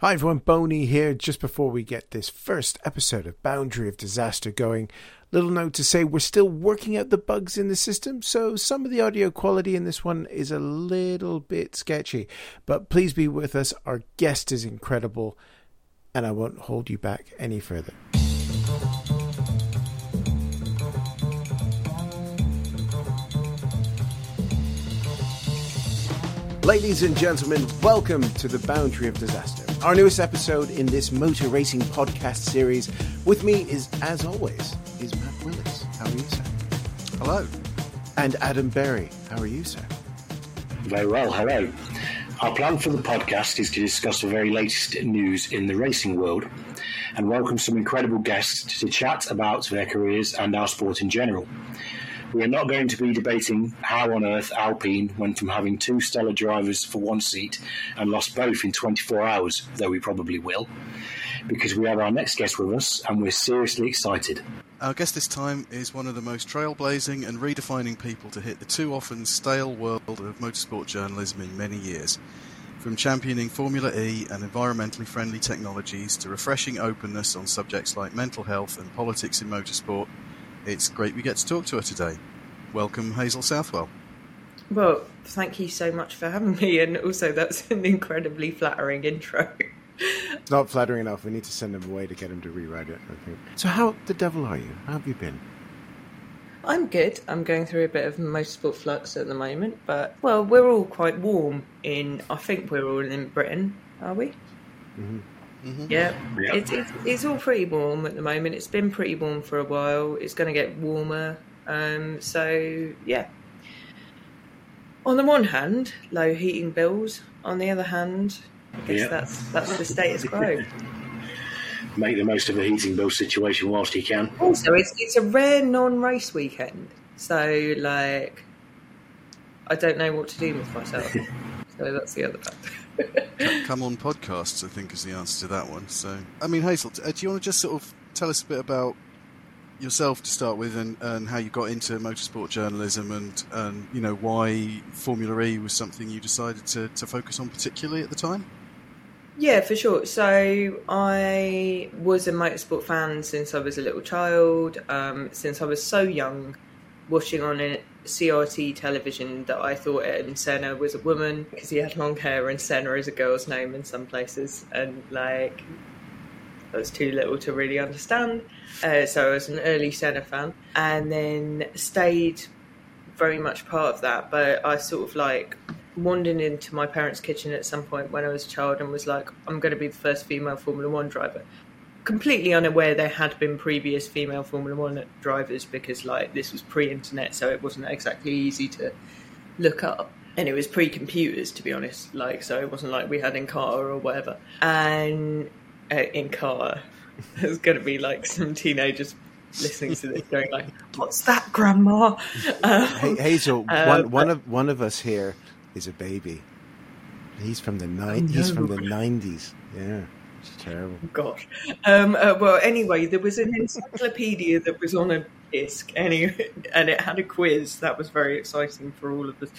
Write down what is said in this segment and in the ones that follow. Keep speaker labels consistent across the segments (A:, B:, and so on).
A: Hi everyone, Boney here. Just before we get this first episode of Boundary of Disaster going, little note to say we're still working out the bugs in the system, so some of the audio quality in this one is a little bit sketchy. But please be with us. Our guest is incredible, and I won't hold you back any further. Ladies and gentlemen, welcome to the Boundary of Disaster, our newest episode in this motor racing podcast series. With me is, as always, is Matt Willis. How are you, sir?
B: Hello.
A: And Adam Berry. How are you, sir?
C: Very well, hello. Our plan for the podcast is to discuss the very latest news in the racing world and welcome some incredible guests to chat about their careers and our sport in general. We are not going to be debating how on earth Alpine went from having two stellar drivers for one seat and lost both in 24 hours, though we probably will, because we have our next guest with us and we're seriously excited.
B: Our guest this time is one of the most trailblazing and redefining people to hit the too often stale world of motorsport journalism in many years. From championing Formula E and environmentally friendly technologies to refreshing openness on subjects like mental health and politics in motorsport, it's great we get to talk to her today. Welcome, Hazel Southwell.
D: Well, thank you so much for having me, and also that's an incredibly flattering intro.
A: It's not flattering enough. We need to send him away to get him to rewrite it, I think. So, how the devil are you? How have you been?
D: I'm good. I'm going through a bit of motorsport flux at the moment, but well, we're all quite warm in. I think we're all in Britain, are we?
A: Mm-hmm.
D: Mm-hmm. Yeah,
C: yeah.
D: It's, it's it's all pretty warm at the moment. It's been pretty warm for a while. It's going to get warmer. Um, so yeah. On the one hand, low heating bills. On the other hand, I guess
C: Yeah.
D: that's that's the status quo.
C: Make the most of a heating bill situation whilst you can.
D: Also, it's it's a rare non-race weekend, so like, I don't know what to do with myself. so that's the other fact.
B: Come on podcasts, I think, is the answer to that one. So, I mean, Hazel, uh, do you want to just sort of tell us a bit about yourself to start with and, and how you got into motorsport journalism and, and, you know, why Formula E was something you decided to, to focus on particularly at the time?
D: Yeah, for sure. So I was a motorsport fan since I was a little child. Um, since I was so young, watching on a CRT television that I thought Ayrton Senna was a woman because he had long hair and Senna is a girl's name in some places, and like I was too little to really understand. Uh, so I was an early Senna fan, and then stayed very much part of that. But I sort of like wandered into my parents' kitchen at some point when I was a child and was like, I'm going to be the first female Formula One driver. Completely unaware there had been previous female Formula One drivers because, like, this was pre internet, so it wasn't exactly easy to look up. And it was pre computers, to be honest. Like, so it wasn't like we had Encarta or whatever. And uh, Encarta, there's going to be like some teenagers listening to this going, like, What's that, Grandma? Um,
A: Hey, Hazel,
D: Uh,
A: one, one of one of us here is a baby. He's from the ni- He's from the nineties. Yeah, it's terrible.
D: Gosh. Um, uh, well, anyway, there was an encyclopedia that was on a disc, anyway, and it had a quiz. That was very exciting for all of us.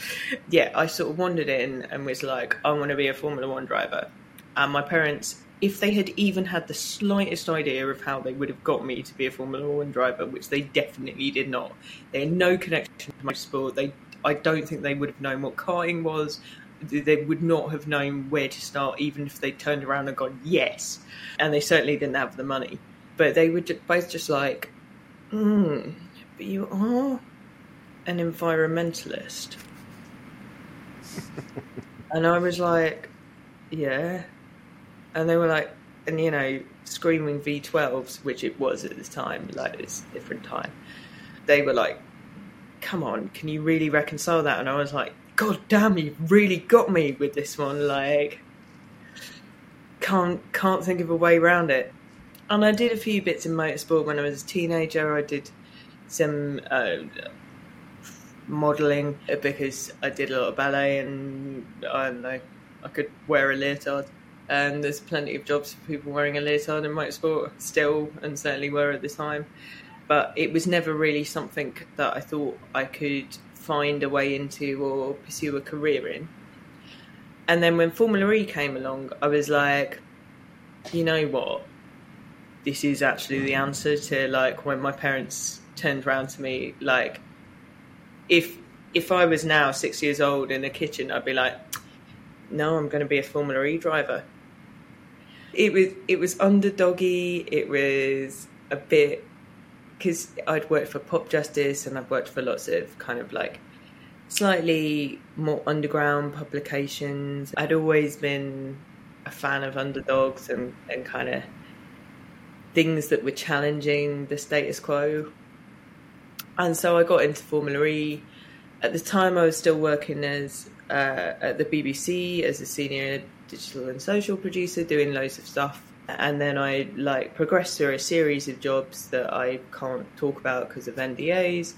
D: Yeah, I sort of wandered in and was like, I want to be a Formula One driver. And my parents, if they had even had the slightest idea of how they would have got me to be a Formula One driver, which they definitely did not, they had no connection to my sport. They, I don't think they would have known what karting was they would not have known where to start, even if they turned around and gone yes. And they certainly didn't have the money. But they were ju- both just like, hmm, but you are an environmentalist. and I was like, yeah. And they were like, and you know, screaming V12s, which it was at this time, like it's a different time. They were like, come on, can you really reconcile that? And I was like, God damn, you really got me with this one. Like, can't can't think of a way around it. And I did a few bits in motorsport when I was a teenager. I did some uh, modelling because I did a lot of ballet, and I don't know, I could wear a leotard. And there's plenty of jobs for people wearing a leotard in motorsport still, and certainly were at the time. But it was never really something that I thought I could find a way into or pursue a career in. And then when Formula E came along, I was like, you know what? This is actually the answer to like when my parents turned around to me, like, if if I was now six years old in the kitchen, I'd be like, no, I'm going to be a Formula E driver. It was it was underdoggy. It was a bit because I'd worked for Popjustice and I've worked for lots of kind of like slightly more underground publications. I'd always been a fan of underdogs and, and kind of things that were challenging the status quo. And so I got into Formula E. At the time, I was still working as uh, at the BBC as a senior digital and social producer, doing loads of stuff. And then I like progressed through a series of jobs that I can't talk about because of NDAs.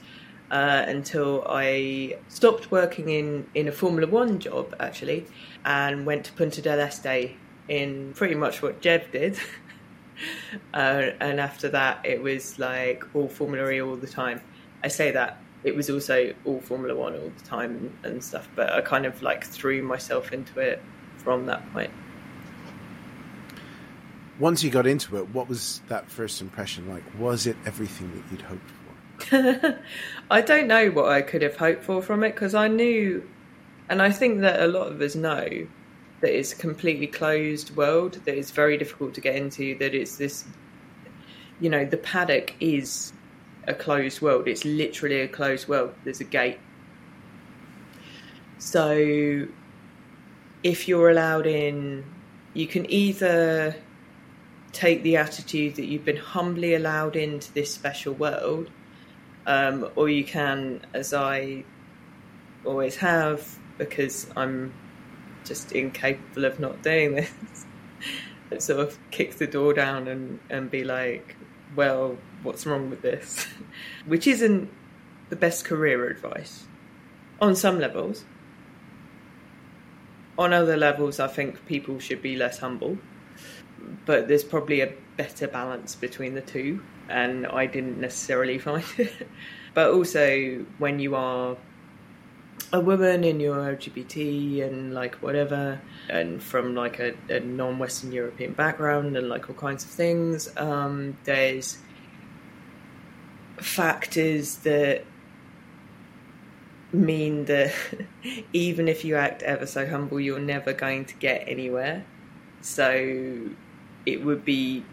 D: Uh, until I stopped working in, in a Formula One job actually, and went to Punta del Este in pretty much what Jeb did. uh, and after that, it was like all Formula E all the time. I say that it was also all Formula One all the time and, and stuff, but I kind of like threw myself into it from that point.
A: Once you got into it, what was that first impression like? Was it everything that you'd hoped for?
D: I don't know what I could have hoped for from it because I knew, and I think that a lot of us know that it's a completely closed world, that it's very difficult to get into, that it's this, you know, the paddock is a closed world. It's literally a closed world. There's a gate. So if you're allowed in, you can either take the attitude that you've been humbly allowed into this special world, um, or you can, as I always have, because I'm just incapable of not doing this, sort of kick the door down and, and be like, well, what's wrong with this? Which isn't the best career advice on some levels. On other levels, I think people should be less humble, but there's probably a better balance between the two, and I didn't necessarily find it. but also, when you are a woman in your LGBT and like whatever, and from like a, a non-Western European background and like all kinds of things, um, there's factors that mean that even if you act ever so humble, you're never going to get anywhere. So it would be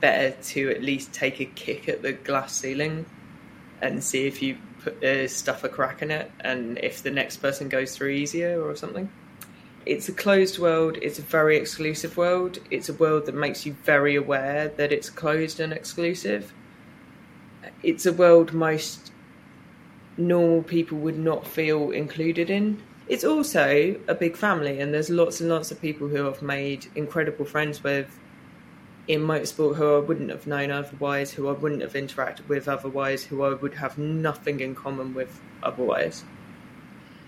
D: better to at least take a kick at the glass ceiling and see if you put uh, stuff a crack in it and if the next person goes through easier or something. It's a closed world, it's a very exclusive world, it's a world that makes you very aware that it's closed and exclusive. It's a world most normal people would not feel included in. It's also a big family, and there's lots and lots of people who I've made incredible friends with in motorsport who I wouldn't have known otherwise, who I wouldn't have interacted with otherwise, who I would have nothing in common with otherwise.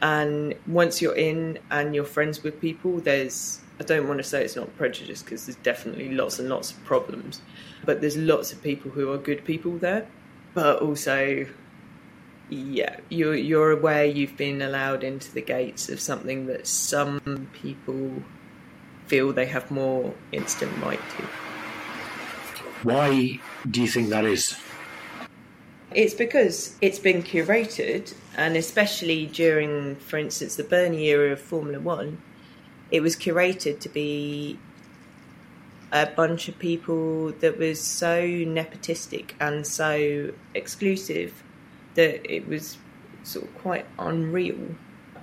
D: And once you're in and you're friends with people, there's, I don't want to say it's not prejudice because there's definitely lots and lots of problems, but there's lots of people who are good people there. But also, yeah, you're, you're aware you've been allowed into the gates of something that some people feel they have more instant right to.
C: Why do you think that is?
D: It's because it's been curated, and especially during, for instance, the Bernie era of Formula One, it was curated to be a bunch of people that was so nepotistic and so exclusive that it was sort of quite unreal.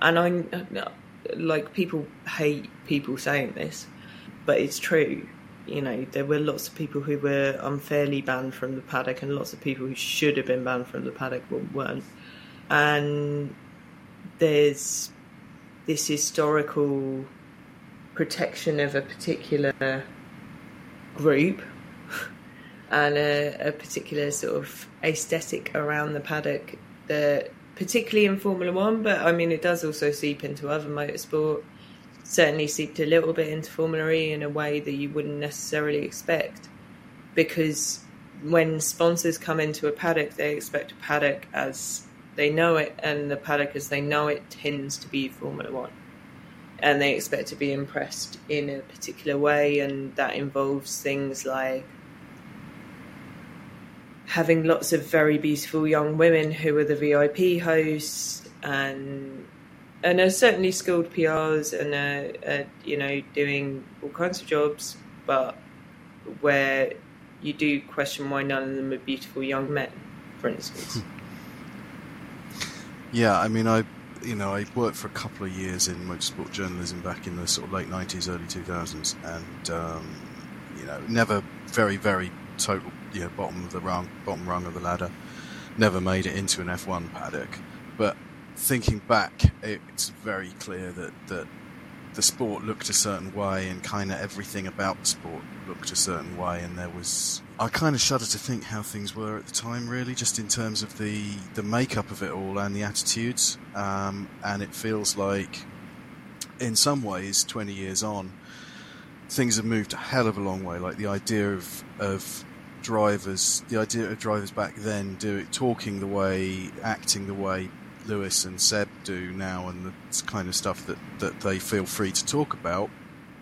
D: And I like people hate people saying this, but it's true you know, there were lots of people who were unfairly banned from the paddock, and lots of people who should have been banned from the paddock but weren't. And there's this historical protection of a particular group and a, a, particular sort of aesthetic around the paddock that particularly in Formula One, but I mean it does also seep into other motorsport certainly seeped a little bit into Formula E in a way that you wouldn't necessarily expect. Because when sponsors come into a paddock, they expect a paddock as they know it, and the paddock as they know it tends to be Formula One. and they expect to be impressed in a particular way, and that involves things like having lots of very beautiful young women who are the VIP hosts and and are certainly skilled PRs and are, are, you know doing all kinds of jobs, but where you do question why none of them are beautiful young men, for instance.
B: Yeah, I mean, I you know I worked for a couple of years in motorsport journalism back in the sort of late nineties, early two thousands, and um, you know never very very total know bottom of the rung, bottom rung of the ladder. Never made it into an F one paddock, but thinking back, it's very clear that that the sport looked a certain way and kind of everything about the sport looked a certain way. And there was I kind of shudder to think how things were at the time really just in terms of the the makeup of it all and the attitudes. Um, and it feels like in some ways 20 years on things have moved a hell of a long way. Like the idea of of drivers the idea of drivers back then do it talking the way acting the way Lewis and Seb do now and the kind of stuff that, that they feel free to talk about.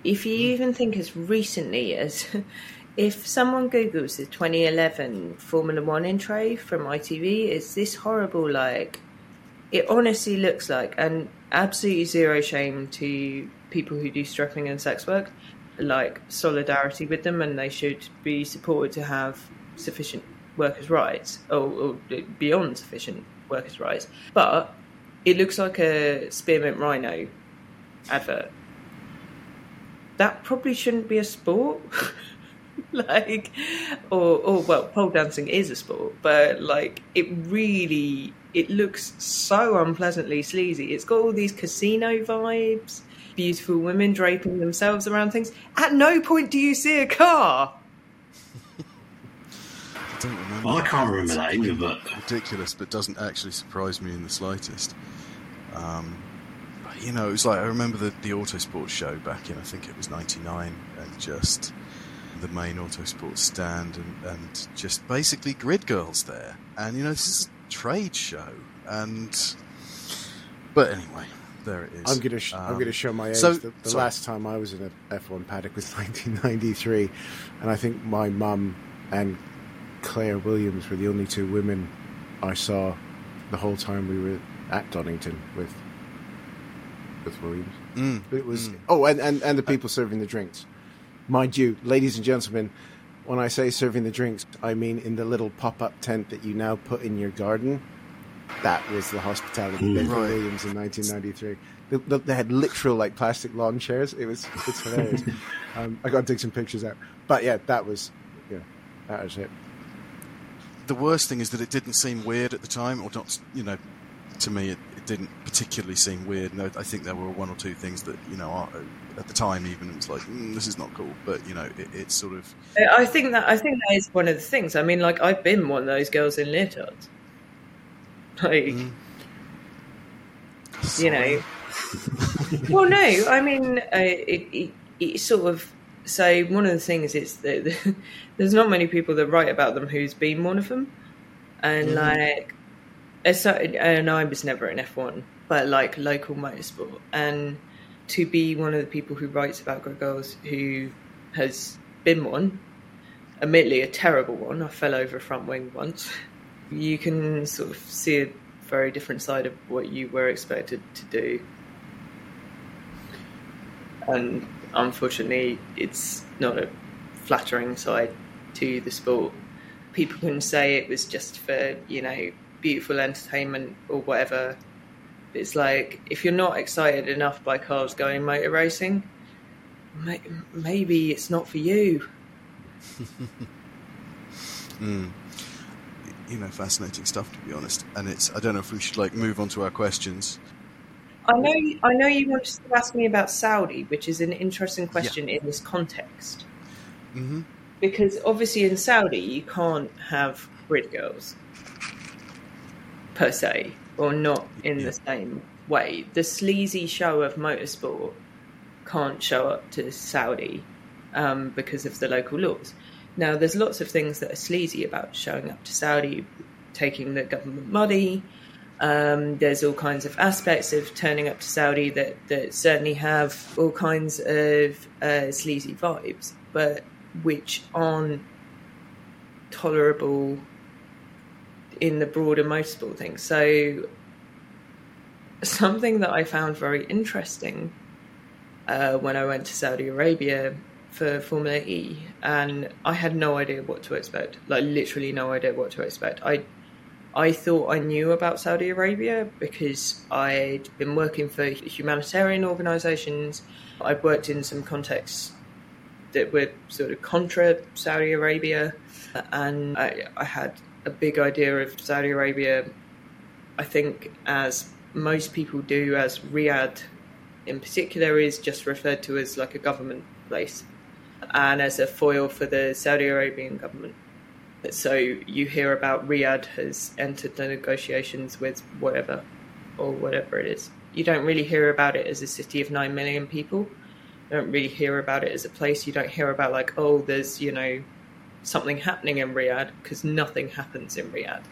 D: If you mm. even think as recently as if someone Googles the 2011 Formula One intro from ITV, is this horrible? Like, it honestly looks like, and absolutely zero shame to people who do stripping and sex work, like solidarity with them, and they should be supported to have sufficient workers' rights, or, or beyond sufficient workers' rights. But it looks like a Spearmint Rhino advert. That probably shouldn't be a sport. like, or, or well, pole dancing is a sport, but like it really, it looks so unpleasantly sleazy. It's got all these casino vibes, beautiful women draping themselves around things. At no point do you see a car
C: don't remember. I can't remember that either, but
B: ridiculous, but doesn't actually surprise me in the slightest. Um, but, you know, it was like I remember the the Autosport show back in I think it was '99, and just the main Autosport stand, and, and just basically grid girls there, and you know this is a trade show, and but anyway, there it is.
A: I'm gonna sh- um, I'm gonna show my age. So, the, the last time I was in a F1 paddock was 1993, and I think my mum and Claire Williams were the only two women I saw the whole time we were at Donington with with Williams.
B: Mm,
A: it was
B: mm.
A: oh, and, and, and the people serving the drinks. Mind you, ladies and gentlemen, when I say serving the drinks, I mean in the little pop up tent that you now put in your garden. That was the hospitality mm. right. Williams in 1993. They, they, had literal like plastic lawn chairs. It was it's hilarious. um, I got to take some pictures out, but yeah, that was yeah, that was it
B: the worst thing is that it didn't seem weird at the time, or not. You know, to me, it, it didn't particularly seem weird. No, I think there were one or two things that you know are, at the time even it was like mm, this is not cool, but you know it, it's sort of.
D: I think that I think that is one of the things. I mean, like I've been one of those girls in leotards. Like, mm. you know. well, no, I mean, uh, it, it, it sort of so one of the things is that there's not many people that write about them who's been one of them, and mm-hmm. like, and I was never an F1, but like local motorsport, and to be one of the people who writes about girls who has been one, admittedly a terrible one. I fell over a front wing once. You can sort of see a very different side of what you were expected to do, and unfortunately, it's not a flattering side to the sport. People can say it was just for, you know, beautiful entertainment or whatever. It's like, if you're not excited enough by cars going motor racing, maybe it's not for you.
B: mm. You know, fascinating stuff to be honest. And it's I don't know if we should like move on to our questions.
D: I know. I know you wanted to ask me about Saudi, which is an interesting question yeah. in this context.
B: Mm-hmm.
D: Because obviously, in Saudi, you can't have grid girls per se, or not in yeah. the same way. The sleazy show of motorsport can't show up to Saudi um, because of the local laws. Now, there's lots of things that are sleazy about showing up to Saudi, taking the government money, Um, there's all kinds of aspects of turning up to Saudi that, that certainly have all kinds of uh, sleazy vibes, but which aren't tolerable in the broader motorsport thing. So, something that I found very interesting uh, when I went to Saudi Arabia for Formula E, and I had no idea what to expect. Like literally no idea what to expect. I I thought I knew about Saudi Arabia because I'd been working for humanitarian organisations. I'd worked in some contexts that were sort of contra Saudi Arabia, and I, I had a big idea of Saudi Arabia. I think as most people do, as Riyadh in particular is just referred to as like a government place and as a foil for the Saudi Arabian government. So you hear about Riyadh has entered the negotiations with whatever or whatever it is. You don't really hear about it as a city of 9 million people. You don't really hear about it as a place. You don't hear about, like, oh, there's, you know, something happening in Riyadh because nothing happens in Riyadh.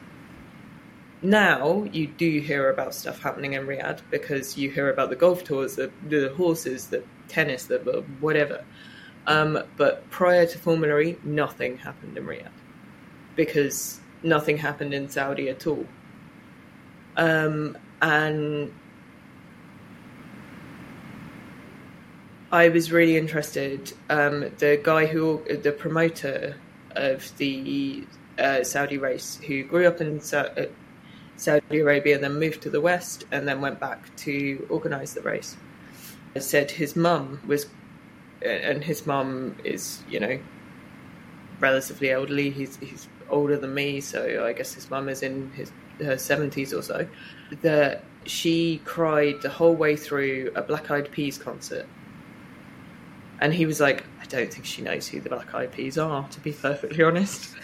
D: Now you do hear about stuff happening in Riyadh because you hear about the golf tours, the, the horses, the tennis, the whatever. Um, but prior to Formula E, nothing happened in Riyadh because nothing happened in Saudi at all. Um, and I was really interested. Um, the guy who, the promoter of the uh, Saudi race, who grew up in uh, Saudi Arabia, and then moved to the West, and then went back to organise the race, said his mum was and his mum is, you know, relatively elderly. He's he's older than me, so I guess his mum is in his her seventies or so. That she cried the whole way through a Black Eyed Peas concert, and he was like, "I don't think she knows who the Black Eyed Peas are, to be perfectly honest."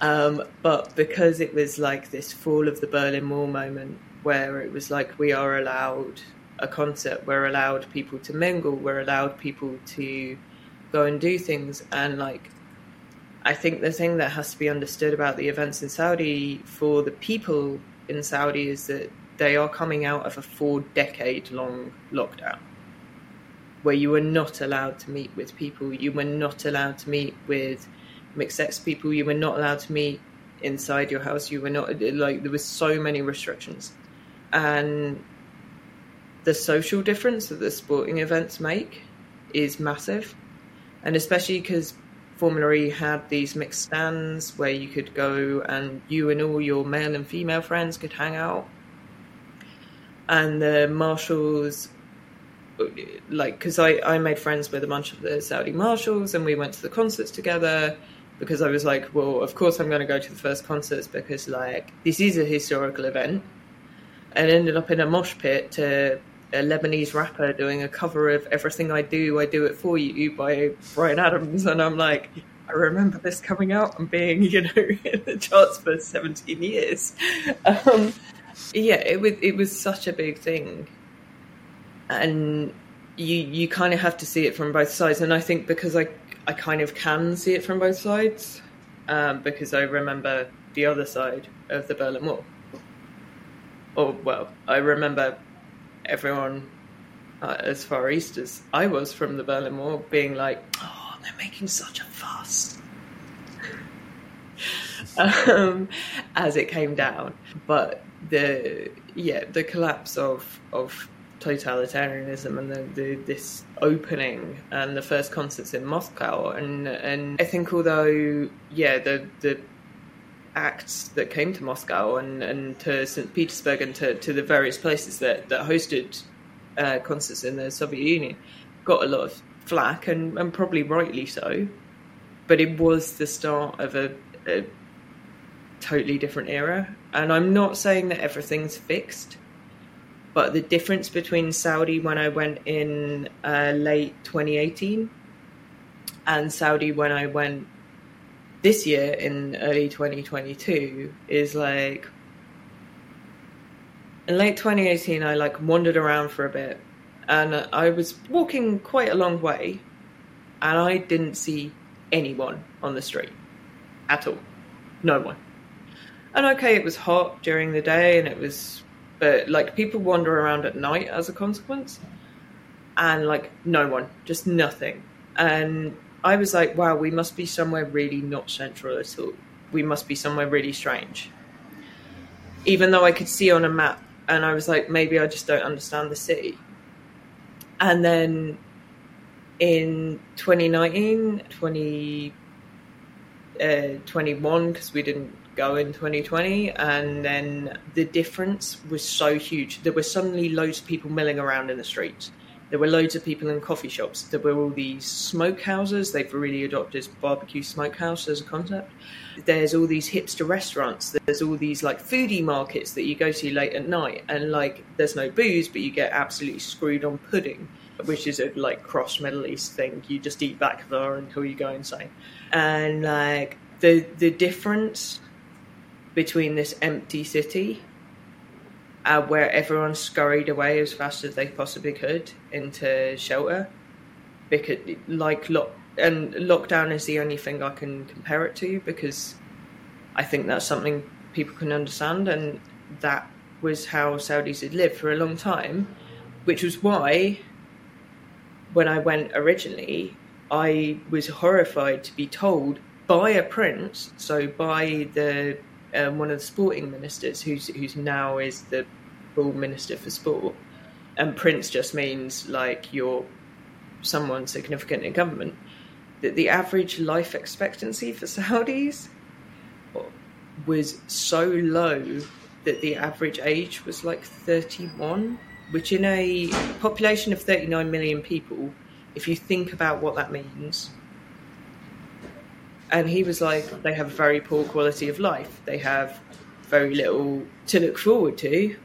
D: um, but because it was like this fall of the Berlin Wall moment, where it was like we are allowed a concert, we're allowed people to mingle, we're allowed people to go and do things. And like, I think the thing that has to be understood about the events in Saudi for the people in Saudi is that they are coming out of a four decade long lockdown where you were not allowed to meet with people, you were not allowed to meet with mixed sex people, you were not allowed to meet inside your house, you were not like there were so many restrictions. And the social difference that the sporting events make is massive, and especially because Formula E had these mixed stands where you could go and you and all your male and female friends could hang out, and the marshals. Like, because I, I made friends with a bunch of the Saudi marshals and we went to the concerts together because I was like, well, of course I'm going to go to the first concerts because, like, this is a historical event and ended up in a mosh pit to a Lebanese rapper doing a cover of Everything I Do, I Do It For You by Bryan Adams. And I'm like, I remember this coming out and being, you know, in the charts for 17 years. Um, yeah, it was, it was such a big thing. And you, you kind of have to see it from both sides. And I think because I, I kind of can see it from both sides, um, because I remember the other side of the Berlin Wall. Or, well, I remember everyone uh, as far east as I was from the Berlin Wall being like, oh, they're making such a fuss. um, as it came down. But the yeah, the collapse of of totalitarianism and the, the, this opening and the first concerts in Moscow and and I think although yeah the the acts that came to Moscow and, and to St. Petersburg and to, to the various places that, that hosted uh, concerts in the Soviet Union got a lot of flack and, and probably rightly so. But it was the start of a, a totally different era. And I'm not saying that everything's fixed, but the difference between Saudi when I went in uh, late 2018 and Saudi when I went this year in early 2022 is like in late 2018 i like wandered around for a bit and i was walking quite a long way and i didn't see anyone on the street at all no one And okay, it was hot during the day, and it was, but like people wander around at night as a consequence, and like no one, just nothing. And I was like, wow, we must be somewhere really not central at all. We must be somewhere really strange. Even though I could see on a map, and I was like, maybe I just don't understand the city. And then in 2019, 20, uh, 21, because we didn't go in 2020, and then the difference was so huge. There were suddenly loads of people milling around in the streets there were loads of people in coffee shops. There were all these smokehouses. They've really adopted barbecue smokehouse as a concept. There's all these hipster restaurants. There's all these like foodie markets that you go to late at night, and like there's no booze, but you get absolutely screwed on pudding, which is a like cross Middle East thing. You just eat back baklava until you go insane, and like the the difference between this empty city uh, where everyone scurried away as fast as they possibly could into shelter. Because like lock and lockdown is the only thing I can compare it to because I think that's something people can understand and that was how Saudis had lived for a long time which was why when I went originally I was horrified to be told by a prince so by the um, one of the sporting ministers, who's who's now is the full minister for sport, and prince just means like you're someone significant in government. That the average life expectancy for Saudis was so low that the average age was like 31, which in a population of 39 million people, if you think about what that means, and he was like, they have a very poor quality of life. They have very little to look forward to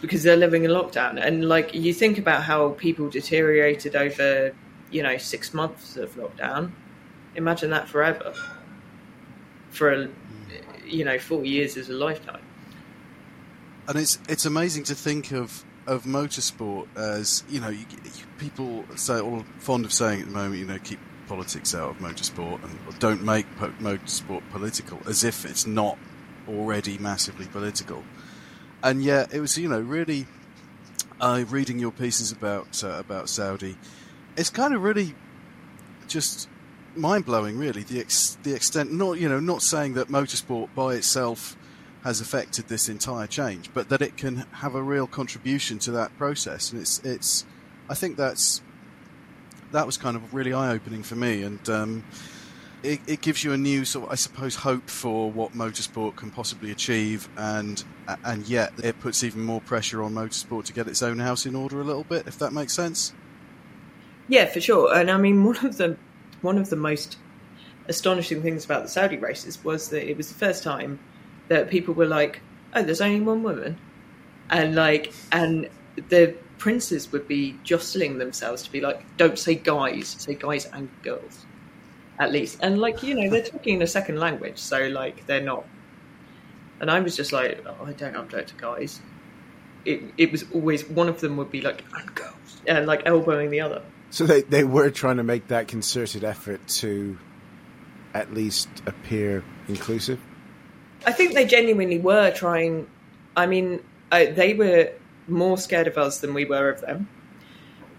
D: because they're living in lockdown. And like you think about how people deteriorated over, you know, six months of lockdown. Imagine that forever. For a, you know, four years is a lifetime.
B: And it's it's amazing to think of of motorsport as you know you, people say all fond of saying at the moment you know keep politics out of motorsport and don't make po- motorsport political, as if it's not already massively political. And yet, it was you know really uh, reading your pieces about uh, about Saudi. It's kind of really just mind blowing, really. The ex- the extent, not you know, not saying that motorsport by itself has affected this entire change, but that it can have a real contribution to that process. And it's it's, I think that's that was kind of really eye opening for me, and um, it, it, gives you a new sort of, I suppose, hope for what motorsport can possibly achieve, and and yet it puts even more pressure on motorsport to get its own house in order a little bit, if that makes sense.
D: Yeah, for sure. And I mean, one of the one of the most astonishing things about the Saudi races was that it was the first time that people were like, "Oh, there's only one woman," and like, and the princes would be jostling themselves to be like, don't say guys, say guys and girls, at least. And like, you know, they're talking in a second language, so like they're not. And I was just like, oh, I don't object to guys. It, it was always one of them would be like and girls, and like elbowing the other.
A: So they they were trying to make that concerted effort to at least appear inclusive.
D: I think they genuinely were trying. I mean, I, they were more scared of us than we were of them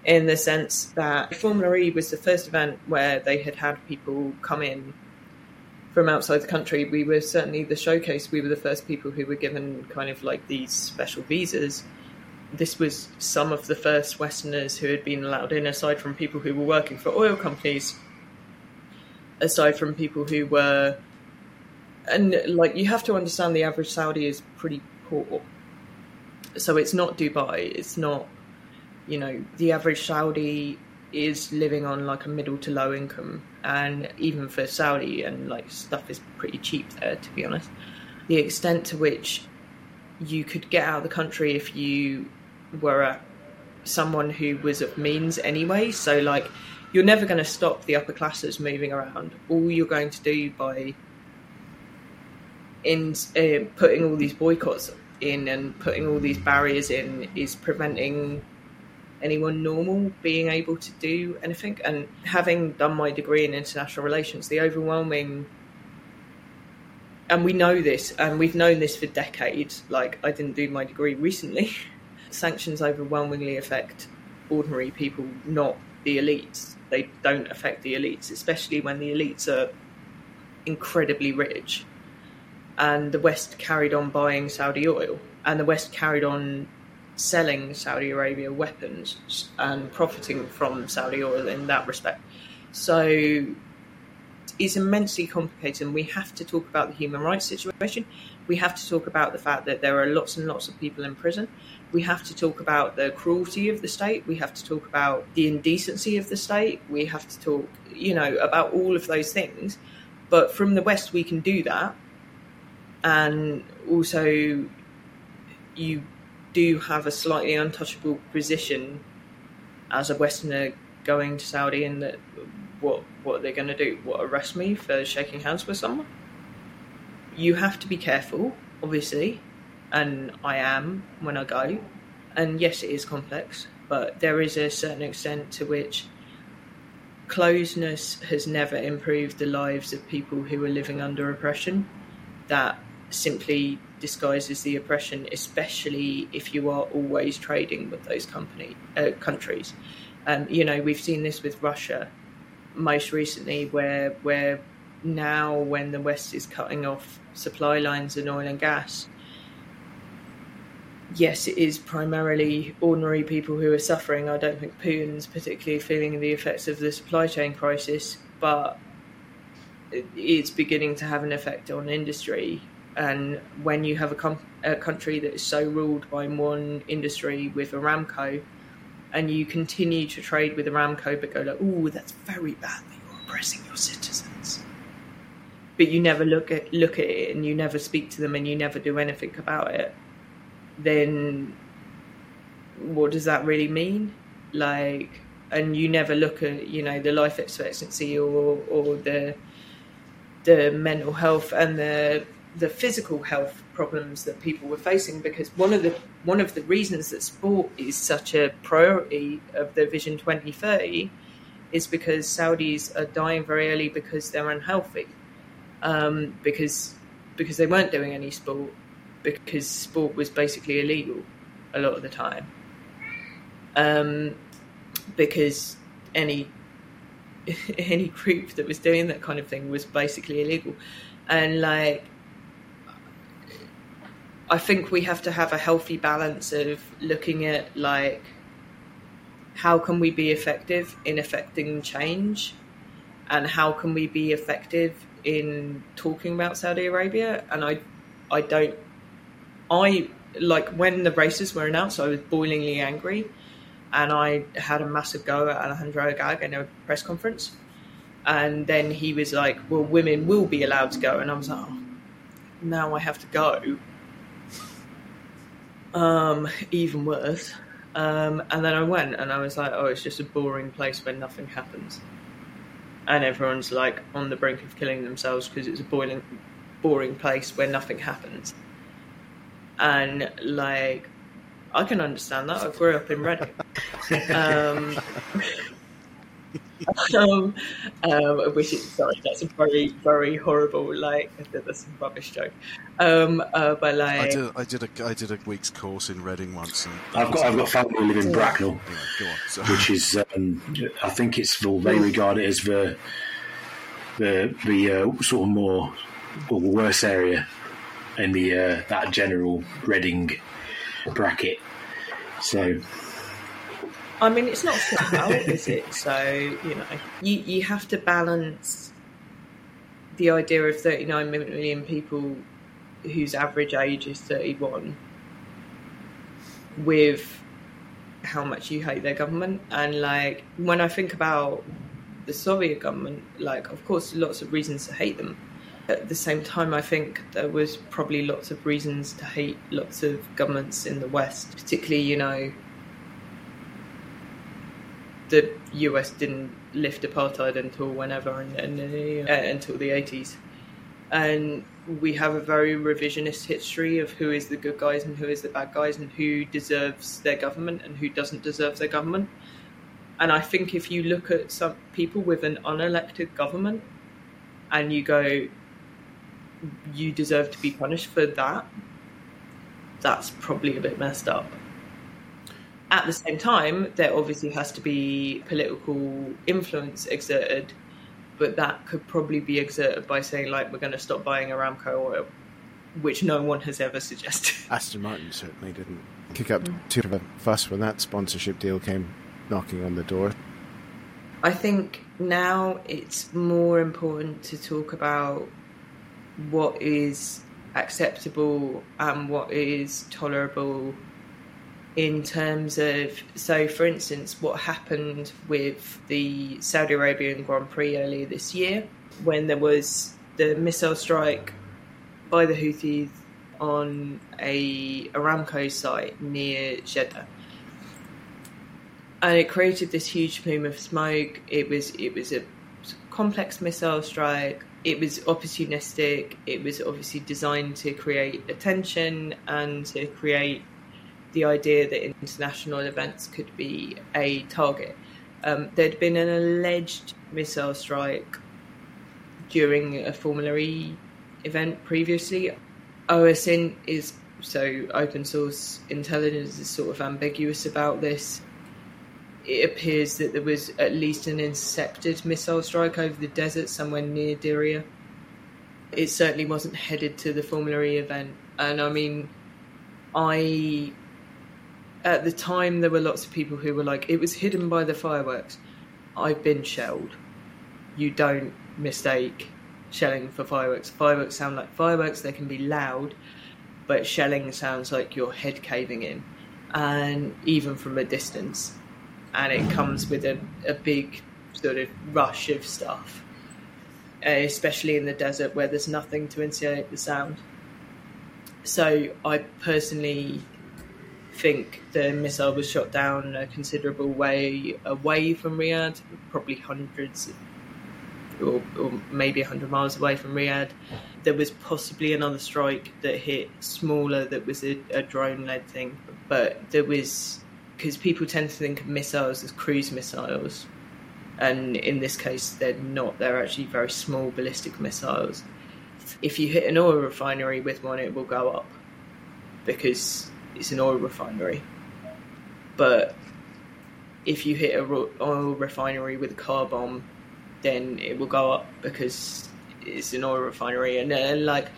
D: in the sense that Formula E was the first event where they had had people come in from outside the country. We were certainly the showcase, we were the first people who were given kind of like these special visas. This was some of the first Westerners who had been allowed in, aside from people who were working for oil companies, aside from people who were. And like, you have to understand the average Saudi is pretty poor so it's not Dubai. It's not, you know, the average Saudi is living on like a middle to low income, and even for Saudi and like stuff is pretty cheap there, to be honest. The extent to which you could get out of the country if you were a, someone who was of means anyway. So like, you're never going to stop the upper classes moving around. All you're going to do by in uh, putting all these boycotts in and putting all these barriers in is preventing anyone normal being able to do anything. And having done my degree in international relations, the overwhelming and we know this, and we've known this for decades. Like, I didn't do my degree recently. Sanctions overwhelmingly affect ordinary people, not the elites. They don't affect the elites, especially when the elites are incredibly rich. And the West carried on buying Saudi oil, and the West carried on selling Saudi Arabia weapons and profiting from Saudi oil in that respect. So it's immensely complicated, and we have to talk about the human rights situation. We have to talk about the fact that there are lots and lots of people in prison. We have to talk about the cruelty of the state. We have to talk about the indecency of the state. We have to talk, you know, about all of those things. But from the West, we can do that. And also, you do have a slightly untouchable position as a Westerner going to Saudi, in that what what they're going to do? What arrest me for shaking hands with someone? You have to be careful, obviously, and I am when I go. And yes, it is complex, but there is a certain extent to which closeness has never improved the lives of people who are living under oppression. That simply disguises the oppression, especially if you are always trading with those company uh, countries. Um, you know, we've seen this with Russia most recently, where where now when the West is cutting off supply lines in oil and gas, yes, it is primarily ordinary people who are suffering. I don't think Putin's particularly feeling the effects of the supply chain crisis, but it's beginning to have an effect on industry. And when you have a, com- a country that is so ruled by one industry with Aramco, and you continue to trade with Aramco, but go like, "Oh, that's very bad that you're oppressing your citizens." But you never look at look at it, and you never speak to them, and you never do anything about it. Then, what does that really mean? Like, and you never look at you know the life expectancy or or the the mental health and the the physical health problems that people were facing because one of the one of the reasons that sport is such a priority of the Vision 2030 is because Saudis are dying very early because they're unhealthy. Um, because because they weren't doing any sport because sport was basically illegal a lot of the time. Um, because any any group that was doing that kind of thing was basically illegal. And like I think we have to have a healthy balance of looking at like how can we be effective in affecting change? And how can we be effective in talking about Saudi Arabia? And I I don't I like when the races were announced I was boilingly angry. And I had a massive go at Alejandro Agag in a press conference. And then he was like well women will be allowed to go. And I was like oh, now I have to go um, even worse. Um, and then I went and I was like, oh, it's just a boring place where nothing happens. And everyone's like on the brink of killing themselves because it's a boiling, boring place where nothing happens. And like, I can understand that. I grew up in Reading. um, um, um, which is sorry, that's a very very horrible like that's a rubbish joke. Um, uh, but like I
B: did, I did a I did a week's course in Reading once.
C: and I've got I've got family who live in Bracknell, yeah, on, which is um, I think it's well, they regard it as the the the uh, sort of more or worse area in the uh, that general Reading bracket. So
D: I mean, it's not flat out, is it? So you know, you you have to balance the idea of 39 million people whose average age is 31 with how much you hate their government and like when i think about the soviet government like of course lots of reasons to hate them at the same time i think there was probably lots of reasons to hate lots of governments in the west particularly you know the US didn't lift apartheid until whenever, uh, until the 80s. And we have a very revisionist history of who is the good guys and who is the bad guys, and who deserves their government and who doesn't deserve their government. And I think if you look at some people with an unelected government and you go, you deserve to be punished for that, that's probably a bit messed up. At the same time, there obviously has to be political influence exerted, but that could probably be exerted by saying, like, we're going to stop buying Aramco oil, which no one has ever suggested.
A: Aston Martin certainly didn't kick up too much of a fuss when that sponsorship deal came knocking on the door.
D: I think now it's more important to talk about what is acceptable and what is tolerable in terms of so for instance what happened with the Saudi Arabian Grand Prix earlier this year when there was the missile strike by the Houthis on a Aramco site near Jeddah. And it created this huge plume of smoke. It was it was a complex missile strike. It was opportunistic. It was obviously designed to create attention and to create the idea that international events could be a target. Um, there'd been an alleged missile strike during a Formula E event previously. OSINT is so open source intelligence is sort of ambiguous about this. It appears that there was at least an intercepted missile strike over the desert somewhere near Diriyah. It certainly wasn't headed to the Formula E event. And I mean, I. At the time, there were lots of people who were like, it was hidden by the fireworks. I've been shelled. You don't mistake shelling for fireworks. Fireworks sound like fireworks, they can be loud, but shelling sounds like your head caving in, and even from a distance and it comes with a, a big sort of rush of stuff, especially in the desert where there's nothing to insulate the sound. So I personally think the missile was shot down a considerable way away from Riyadh, probably hundreds or, or maybe 100 miles away from Riyadh. There was possibly another strike that hit smaller, that was a, a drone led thing, but there was because people tend to think of missiles as cruise missiles, and in this case, they're not. They're actually very small ballistic missiles. If you hit an oil refinery with one, it will go up because it's an oil refinery. But if you hit a oil refinery with a car bomb, then it will go up because it's an oil refinery. And uh, like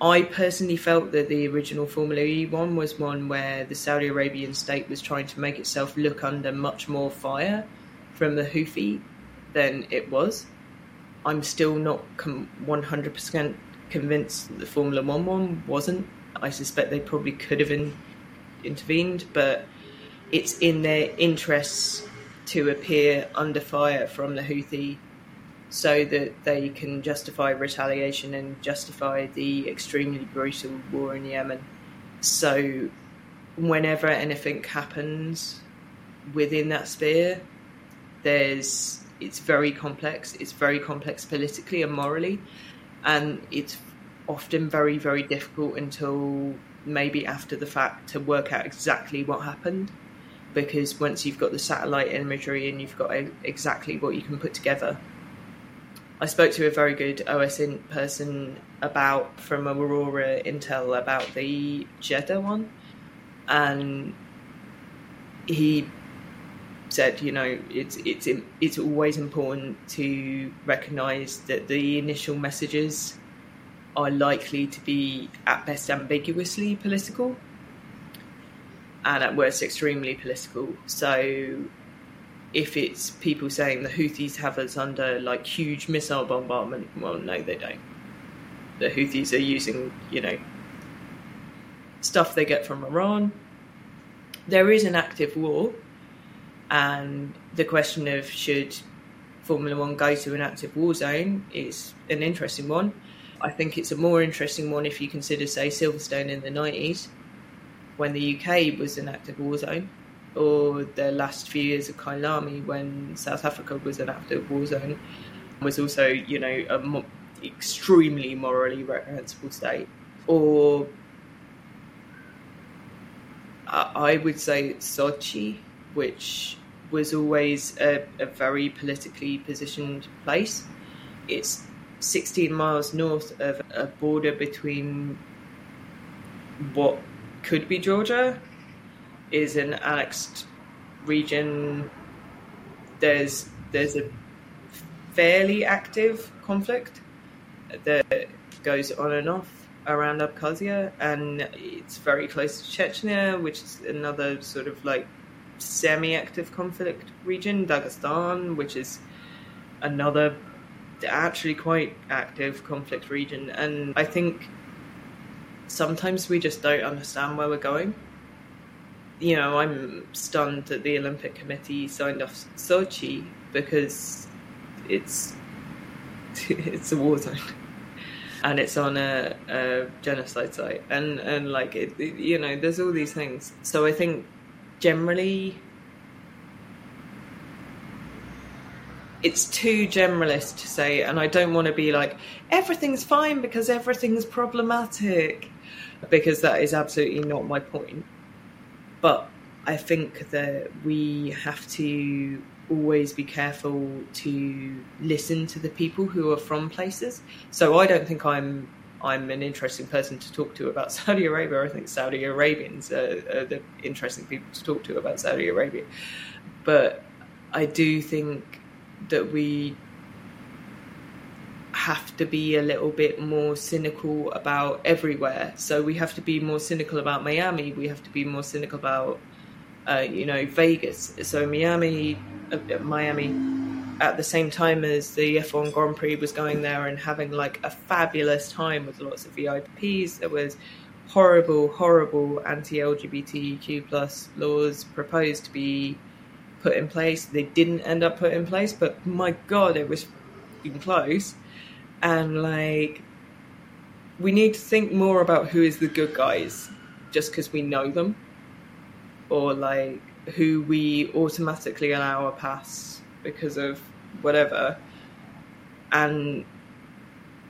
D: I personally felt that the original Formula E one was one where the Saudi Arabian state was trying to make itself look under much more fire from the Houthi than it was. I'm still not com- 100% convinced that the Formula One one wasn't. I suspect they probably could have in- intervened, but it's in their interests to appear under fire from the Houthi so that they can justify retaliation and justify the extremely brutal war in Yemen. So, whenever anything happens within that sphere, there's it's very complex. It's very complex politically and morally, and it's often very very difficult until maybe after the fact to work out exactly what happened. Because once you've got the satellite imagery and you've got exactly what you can put together. I spoke to a very good OSINT person about from Aurora Intel about the Jeddah one, and he said, you know, it's it's it's always important to recognise that the initial messages are likely to be at best ambiguously political, and at worst extremely political. So if it's people saying the Houthis have us under like huge missile bombardment, well, no, they don't. The Houthis are using, you know, stuff they get from Iran. There is an active war, and the question of should Formula One go to an active war zone is an interesting one. I think it's a more interesting one if you consider, say, Silverstone in the 90s, when the UK was an active war zone or the last few years of Kyalami when South Africa was an active war zone was also, you know, an mo- extremely morally reprehensible state. Or I would say Sochi, which was always a, a very politically positioned place. It's 16 miles north of a border between what could be Georgia is an annexed region. There's there's a fairly active conflict that goes on and off around Abkhazia, and it's very close to Chechnya, which is another sort of like semi-active conflict region. Dagestan, which is another actually quite active conflict region, and I think sometimes we just don't understand where we're going. You know, I'm stunned that the Olympic Committee signed off Sochi because it's it's a war zone and it's on a, a genocide site and and like it, it, you know there's all these things so i think generally it's too generalist to say and i don't want to be like everything's fine because everything's problematic because that is absolutely not my point but i think that we have to always be careful to listen to the people who are from places. So I don't think I'm I'm an interesting person to talk to about Saudi Arabia. I think Saudi Arabians are, are the interesting people to talk to about Saudi Arabia. But I do think that we have to be a little bit more cynical about everywhere. So we have to be more cynical about Miami. We have to be more cynical about, uh, you know, Vegas. So Miami Miami at the same time as the F1 Grand Prix was going there and having like a fabulous time with lots of VIPs. There was horrible, horrible anti-LGBTQ plus laws proposed to be put in place. They didn't end up put in place, but my god, it was close. And like, we need to think more about who is the good guys, just because we know them, or like who we automatically allow a pass because of whatever. And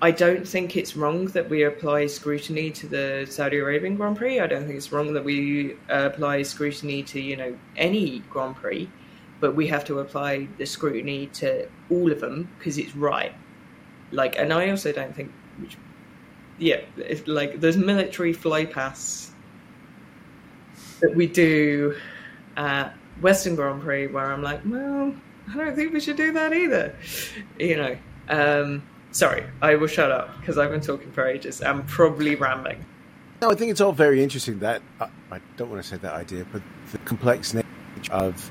D: I don't think it's wrong that we apply scrutiny to the Saudi Arabian Grand Prix. I don't think it's wrong that we uh, apply scrutiny to, you know, any Grand Prix, but we have to apply the scrutiny to all of them because it's right. Like, and I also don't think, which, yeah, like there's military fly pass that we do at Western Grand Prix where I'm like, well, I don't think we should do that either. You know, um, sorry, I will shut up because I've been talking for ages. I'm probably rambling.
A: No, I think it's all very interesting. That uh, I don't want to say that idea, but the complex nature of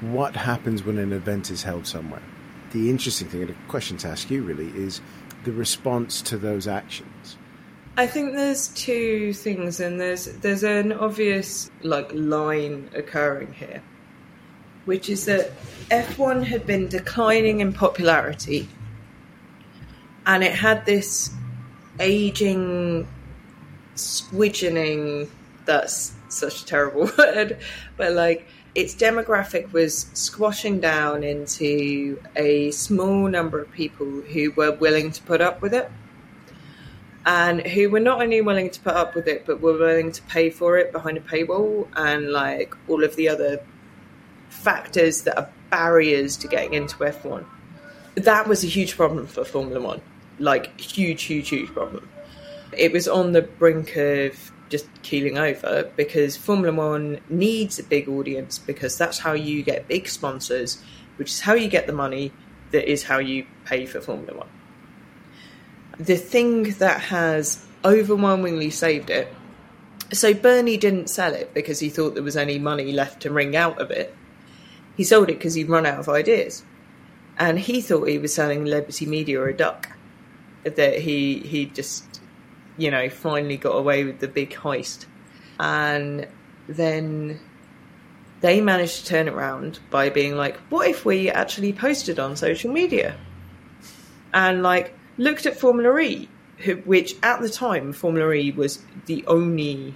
A: what happens when an event is held somewhere. The interesting thing, and a question to ask you really, is the response to those actions.
D: I think there's two things, and there's there's an obvious like line occurring here, which is that F1 had been declining in popularity, and it had this aging, squidgening. That's such a terrible word, but like its demographic was squashing down into a small number of people who were willing to put up with it and who were not only willing to put up with it, but were willing to pay for it behind a paywall and like all of the other factors that are barriers to getting into F1. That was a huge problem for Formula One. Like, huge, huge, huge problem. It was on the brink of just keeling over because Formula One needs a big audience because that's how you get big sponsors, which is how you get the money, that is how you pay for Formula One the thing that has overwhelmingly saved it. So Bernie didn't sell it because he thought there was any money left to wring out of it. He sold it because he'd run out of ideas. And he thought he was selling Liberty Media a duck. That he he just, you know, finally got away with the big heist. And then they managed to turn it around by being like, what if we actually posted on social media? And like, looked at Formula E, which at the time Formula E was the only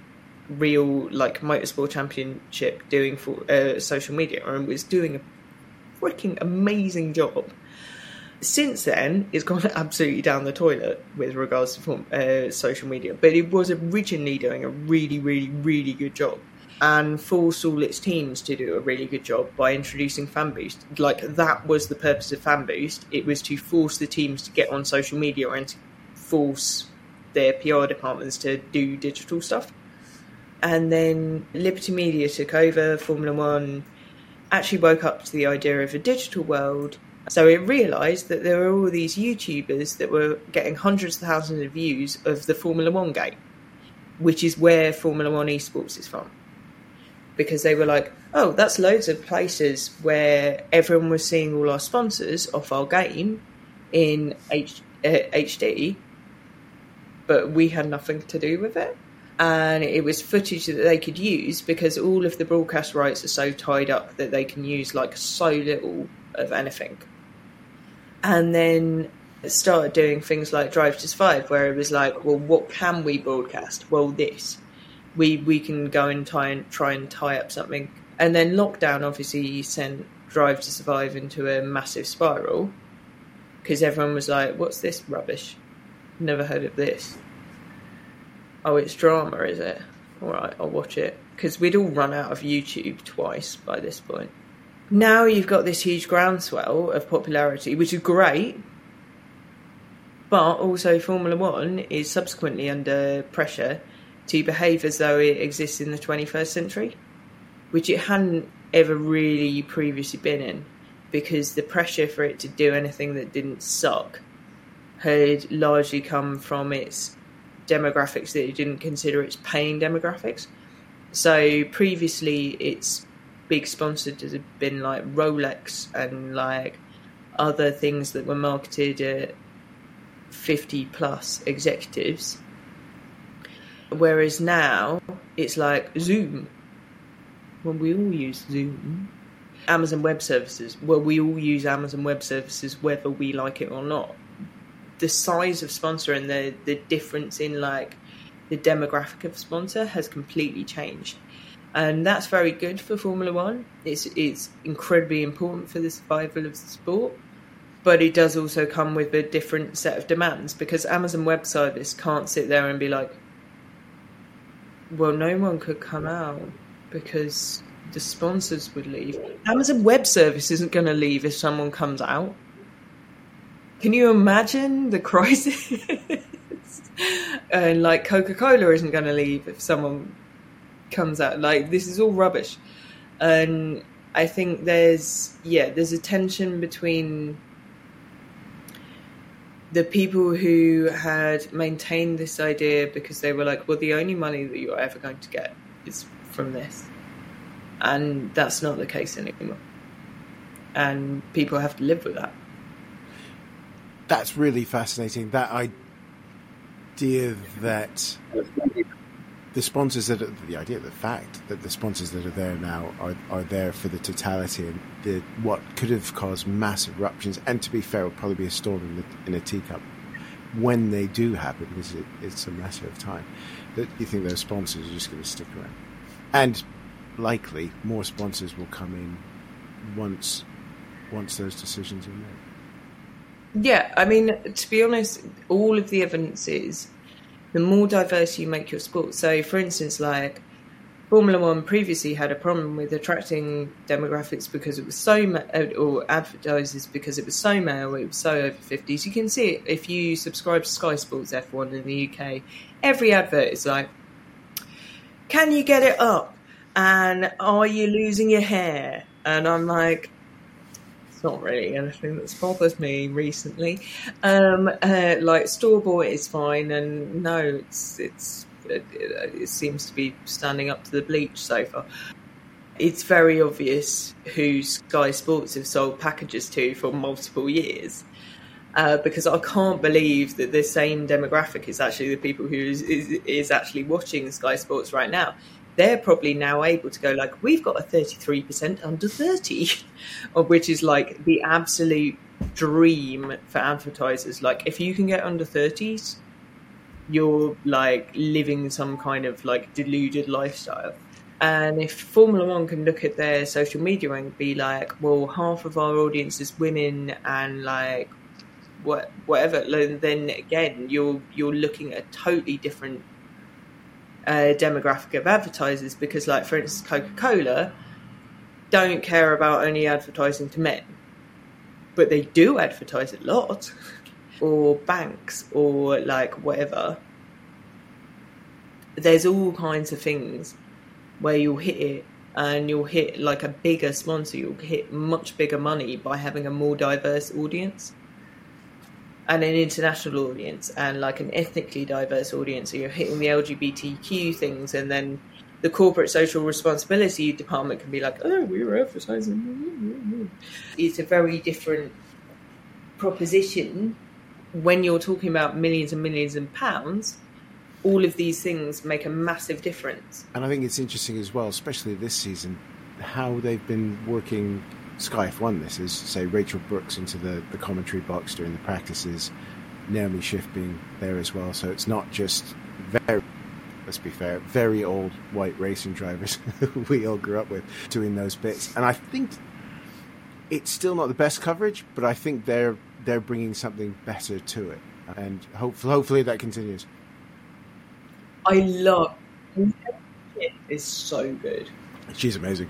D: real like motorsport championship doing for uh, social media and was doing a freaking amazing job. Since then, it's gone absolutely down the toilet with regards to uh, social media, but it was originally doing a really, really, really good job. and force all its teams to do a really good job by introducing fan boost. Like that was the purpose of fan boost. It was to force the teams to get on social media and to force their PR departments to do digital stuff. And then Liberty Media took over Formula One, actually woke up to the idea of a digital world. So it realised that there were all these YouTubers that were getting hundreds of thousands of views of the Formula One game, which is where Formula One esports is from because they were like, oh, that's loads of places where everyone was seeing all our sponsors off our game in H- uh, HD, but we had nothing to do with it. And it was footage that they could use because all of the broadcast rights are so tied up that they can use like so little of anything. And then started doing things like Drive to Survive, where it was like, well, what can we broadcast? Well, this we we can go and try and try and tie up something. And then lockdown obviously sent Drive to Survive into a massive spiral because everyone was like, "What's this rubbish? Never heard of this." Oh, it's drama, is it? All right, I'll watch it because we'd all run out of YouTube twice by this point. Now you've got this huge groundswell of popularity, which is great, but also Formula One is subsequently under pressure to behave as though it exists in the 21st century, which it hadn't ever really previously been in, because the pressure for it to do anything that didn't suck had largely come from its demographics that it didn't consider its paying demographics. So previously, its big sponsors been like Rolex and like other things that were marketed at 50 plus executives Whereas now it's like Zoom. Well, we all use Zoom. Amazon Web Services. Well, we all use Amazon Web Services whether we like it or not. The size of sponsor and the the difference in like the demographic of sponsor has completely changed. And that's very good for Formula One. It's it's incredibly important for the survival of the sport but it does also come with a different set of demands because Amazon Web Service can't sit there and be like, well, no one could come out because the sponsors would leave. Amazon Web Service isn't going to leave if someone comes out. Can you imagine the crisis? and like Coca Cola isn't going to leave if someone comes out. Like this is all rubbish. And I think there's yeah, there's a tension between the people who had maintained this idea because they were like, well, the only money that you're ever going to get is from this. And that's not the case anymore. And people have to live with that.
A: That's really fascinating. That idea that the sponsors that are, the idea, the fact that the sponsors that are there now are, are there for the totality and the what could have caused massive eruptions, and to be fair, will probably be a storm in, the, in a teacup when they do happen, because it, it's a matter of time. That you think those sponsors are just going to stick around, and likely more sponsors will come in once once those decisions are made.
D: Yeah, I mean, to be honest, all of the evidence is the more diverse you make your sport. So, for instance, like Formula One previously had a problem with attracting demographics because it was so ma- uh, or advertisers because it was so male, it was so over fifties. You can see it if you subscribe to Sky Sports F1 in the UK. Every advert is like, "Can you get it up?" and "Are you losing your hair?" And I'm like, not really anything that's bothered me recently. Um, uh, like store bought is fine, and no, it's it's it, it, seems to be standing up to the bleach so far. It's very obvious who Sky Sports have sold packages to for multiple years. Uh, because I can't believe that the same demographic is actually the people who is, is, is actually watching Sky Sports right now they're probably now able to go like we've got a 33% under 30 which is like the absolute dream for advertisers. Like if you can get under 30s you're like living some kind of like deluded lifestyle. And if formula 1 can look at their social media and be like well half of our audience is women and like what whatever then again you're you're looking at a totally different demographic of advertisers because, like, for instance, Coca Cola don't care about only advertising to men, but they do advertise a lot, or banks, or like whatever. There's all kinds of things where you'll hit it and you'll hit like a bigger sponsor, you'll hit much bigger money by having a more diverse audience and an international audience and like an ethnically diverse audience. So you're hitting the LGBTQ things, and then the corporate social responsibility department can be like, oh, we were emphasizing. It's a very different proposition when you're talking about millions and millions of pounds. All of these things make a massive difference.
A: And I think it's interesting as well, especially this season, how they've been working Sky F1 this is, say, Rachel Brookes into the, the commentary box during the practices, Naomi Schiff being there as well. So it's not just very, let's be fair, very old white racing drivers we all grew up with doing those bits. And I think it's still not the best coverage, but I think they're they're bringing something better to it, and hopefully, hopefully that continues.
D: I love. Is so good.
A: She's amazing.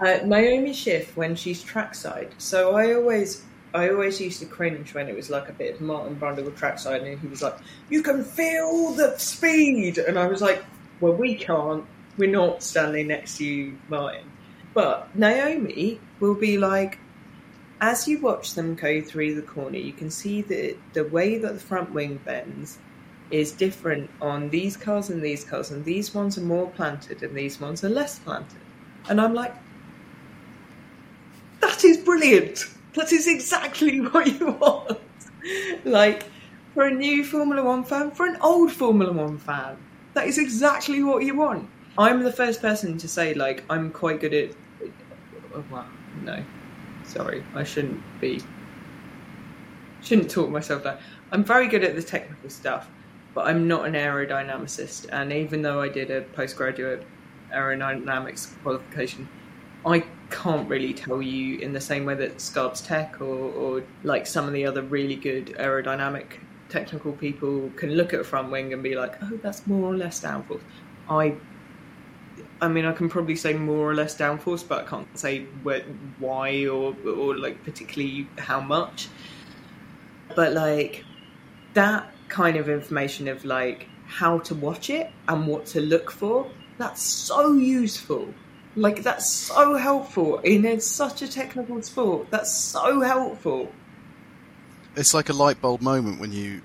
D: Uh, Naomi Schiff when she's trackside. So I always, I always used to cringe when it was like a bit of Martin Brundle trackside, and he was like, "You can feel the speed," and I was like, "Well, we can't. We're not standing next to you, Martin." But Naomi will be like, as you watch them go through the corner, you can see that the way that the front wing bends is different on these cars and these cars, and these ones are more planted and these ones are less planted. And I'm like, that is brilliant. That is exactly what you want. like, for a new Formula One fan, for an old Formula One fan, that is exactly what you want. I'm the first person to say, like, I'm quite good at. Oh, well, no. Sorry, I shouldn't be. Shouldn't talk myself down. I'm very good at the technical stuff, but I'm not an aerodynamicist. And even though I did a postgraduate aerodynamics qualification, I can't really tell you in the same way that Scarbs Tech or, or like some of the other really good aerodynamic technical people can look at a front wing and be like, oh, that's more or less downforce. I, I mean, I can probably say more or less downforce, but I can't say where, why or or like particularly how much. But like that kind of information of like how to watch it and what to look for, that's so useful like that's so helpful in such a technical sport. That's so helpful.
B: It's like a light bulb moment when you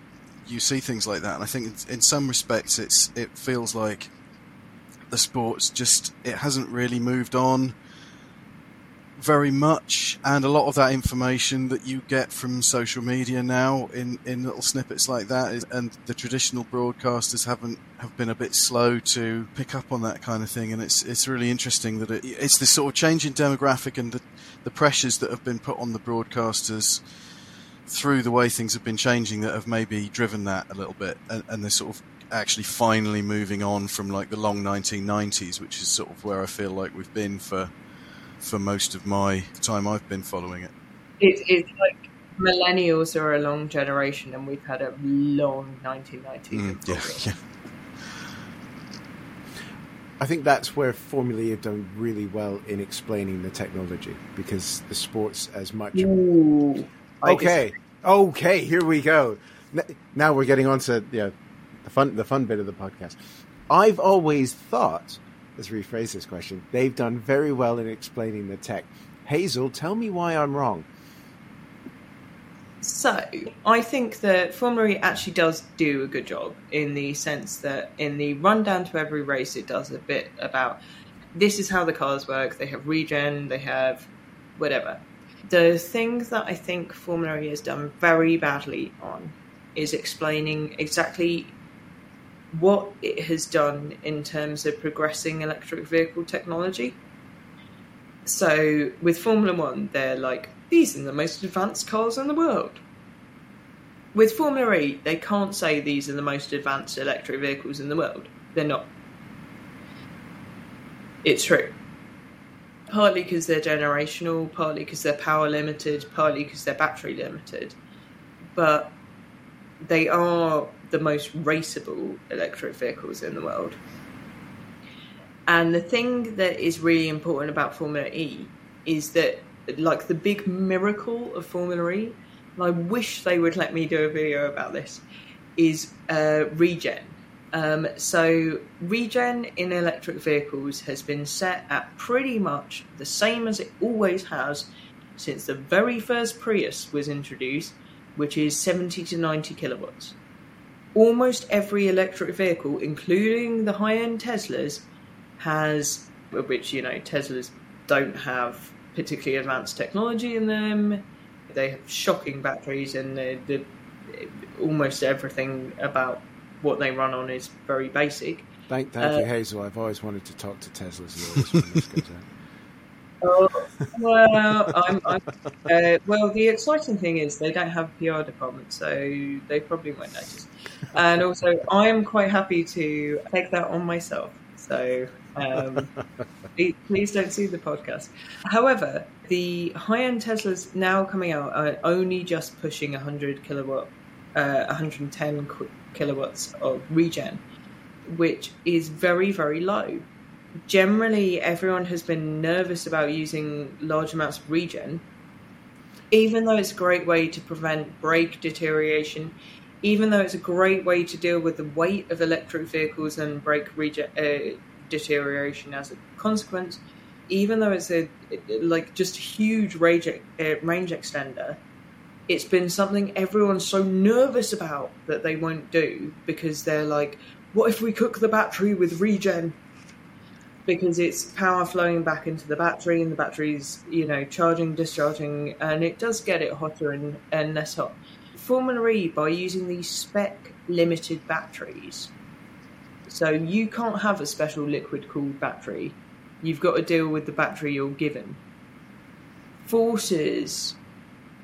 B: you see things like that, and I think in some respects it's it feels like the sport's just it hasn't really moved on very much, and a lot of that information that you get from social media now in, in little snippets like that, is, and the traditional broadcasters haven't have been a bit slow to pick up on that kind of thing, and it's it's really interesting that it, it's this sort of change in demographic and the the pressures that have been put on the broadcasters through the way things have been changing that have maybe driven that a little bit, and, and they're sort of actually finally moving on from like the long 1990s, which is sort of where I feel like we've been for for most of my time I've been following it.
D: it it's like millennials are a long generation, and we've had a long 1990s.
B: Mm, yeah, yeah.
A: I think that's where Formula E have done really well in explaining the technology because the sports as much.
D: Ooh,
A: okay, okay, here we go. Now we're getting on to yeah, the fun the fun bit of the podcast. I've always thought let's rephrase this question. They've done very well in explaining the tech. Hazel, tell me why I'm wrong.
D: So, I think that Formula E actually does do a good job in the sense that in the rundown to every race, it does a bit about this is how the cars work. They have regen, they have whatever. The thing that I think Formula E has done very badly on is explaining exactly what it has done in terms of progressing electric vehicle technology. So with Formula One, they're like, these are the most advanced cars in the world. With Formula E, they can't say these are the most advanced electric vehicles in the world. They're not. It's true. Partly because they're generational, partly because they're power limited, partly because they're battery limited. But they are the most raceable electric vehicles in the world. And the thing that is really important about Formula E is that, like, the big miracle of Formula E, and I wish they would let me do a video about this, is uh, regen. Um, so, regen in electric vehicles has been set at pretty much the same as it always has since the very first Prius was introduced, which is 70 to 90 kilowatts. Almost every electric vehicle, including the high end Teslas, has, which, you know, Teslas don't have particularly advanced technology in them. They have shocking batteries, and the, the, almost everything about what they run on is very basic.
A: Thank, thank uh, you, Hazel. I've always wanted to talk to Teslas.
D: Oh, well, I'm, I'm, uh, well, the exciting thing is they don't have a PR department, so they probably won't notice. And also, I am quite happy to take that on myself. So um, please don't sue the podcast. However, the high-end Teslas now coming out are only just pushing 100 kilowatt, uh, 110 kilowatts of regen, which is very, very low. Generally, everyone has been nervous about using large amounts of regen, even though it's a great way to prevent brake deterioration, even though it's a great way to deal with the weight of electric vehicles and brake regen, uh, deterioration as a consequence, even though it's a like just a huge range, uh, range extender, it's been something everyone's so nervous about that they won't do because they're like, what if we cook the battery with regen? Because it's power flowing back into the battery and the battery's, you know, charging, discharging, and it does get it hotter and, and less hot. Formula E, by using these spec limited batteries, so you can't have a special liquid cooled battery. You've got to deal with the battery you're given. Forces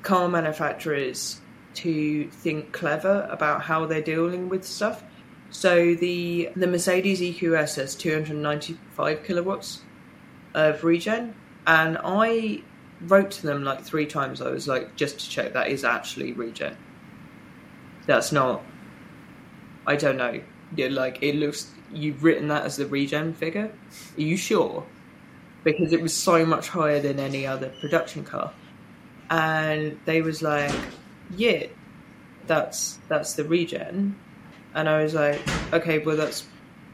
D: car manufacturers to think clever about how they're dealing with stuff. So the the Mercedes EQS has 295 kilowatts of regen, and I wrote to them like three times. I was like, just to check that is actually regen. That's not. I don't know yeah, like it looks. You've written that as the regen figure. Are you sure? Because it was so much higher than any other production car, and they was like, "Yeah, that's that's the regen," and I was like, "Okay, well that's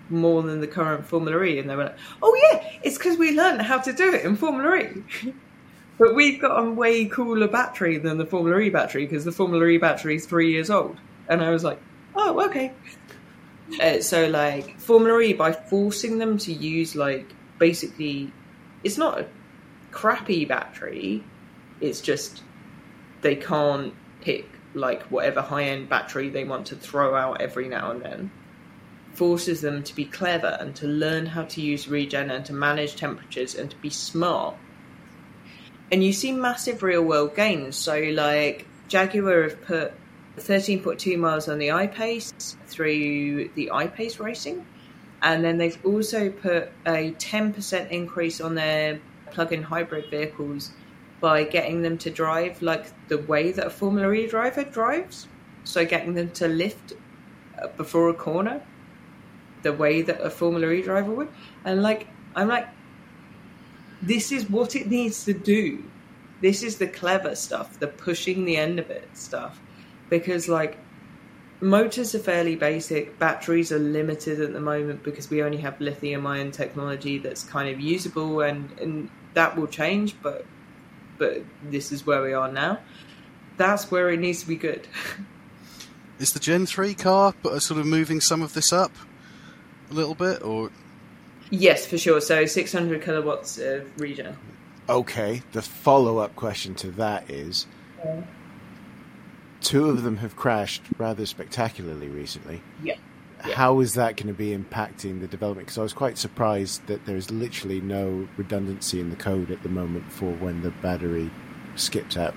D: more than the current Formula E," and they were like, "Oh yeah, it's because we learned how to do it in Formula E." but we've got a way cooler battery than the Formula E battery because the Formula E battery is three years old. And I was like, oh, okay. Uh, so like Formula E, by forcing them to use like basically, it's not a crappy battery. It's just they can't pick like whatever high end battery they want to throw out every now and then. Forces them to be clever and to learn how to use regen and to manage temperatures and to be smart. And you see massive real world gains. So like Jaguar have put 13.2 miles on the I-Pace through the I-Pace racing. And then they've also put a 10% increase on their plug-in hybrid vehicles by getting them to drive like the way that a Formula E driver drives. So getting them to lift uh, before a corner the way that a Formula E driver would. And like, I'm like, this is what it needs to do. This is the clever stuff, the pushing the end of it stuff because like motors are fairly basic batteries are limited at the moment because we only have lithium ion technology that's kind of usable and, and that will change but but this is where we are now. That's where it needs to be good.
B: Is the gen 3 car but uh sort of moving some of this up a little bit or?
D: Yes for sure. So 600 kilowatts of regen
A: okay the follow-up question to that is yeah. two of them have crashed rather spectacularly recently.
D: Yeah. Yeah.
A: How is that going to be impacting the development? Because I was quite surprised that there's literally no redundancy in the code at the moment for when the battery skips out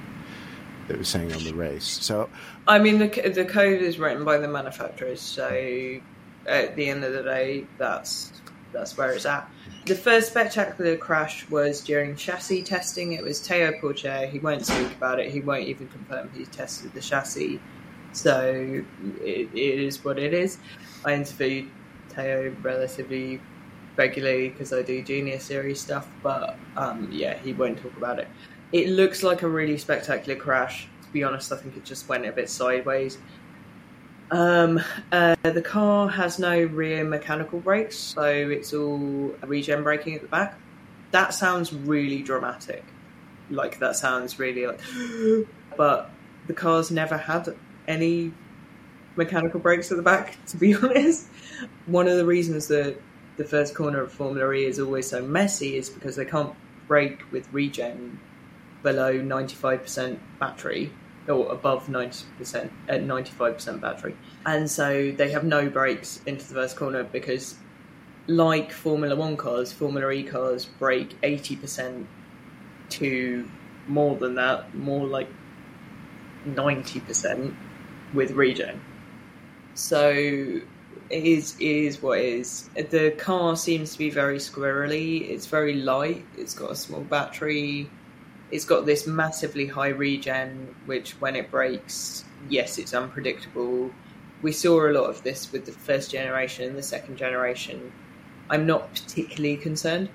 A: that was saying on the race. So,
D: I mean, the the code is written by the manufacturers, so at the end of the day, that's that's where it's at. The first spectacular crash was during chassis testing. It was Théo Pourchaire. He won't speak about it. He won't even confirm he tested the chassis. So it, it is what it is. I interview Théo relatively regularly because I do Genius Series stuff, but um, yeah, he won't talk about it. It looks like a really spectacular crash. To be honest, I think it just went a bit sideways. Um, uh, the car has no rear mechanical brakes, so it's all regen braking at the back. That sounds really dramatic. Like that sounds really like, but the car's never had any mechanical brakes at the back. To be honest, one of the reasons that the first corner of Formula E is always so messy is because they can't brake with regen below ninety five percent battery or above 90% at 95% battery. And so they have no brakes into the first corner because like Formula 1 cars, Formula E cars brake 80% to more than that, more like 90% with regen. So it is, it is what it is. The car seems to be very squirrely. It's very light. It's got a small battery it's got this massively high regen, which when it breaks, yes, it's unpredictable. We saw a lot of this with the first generation and the second generation. I'm not particularly concerned.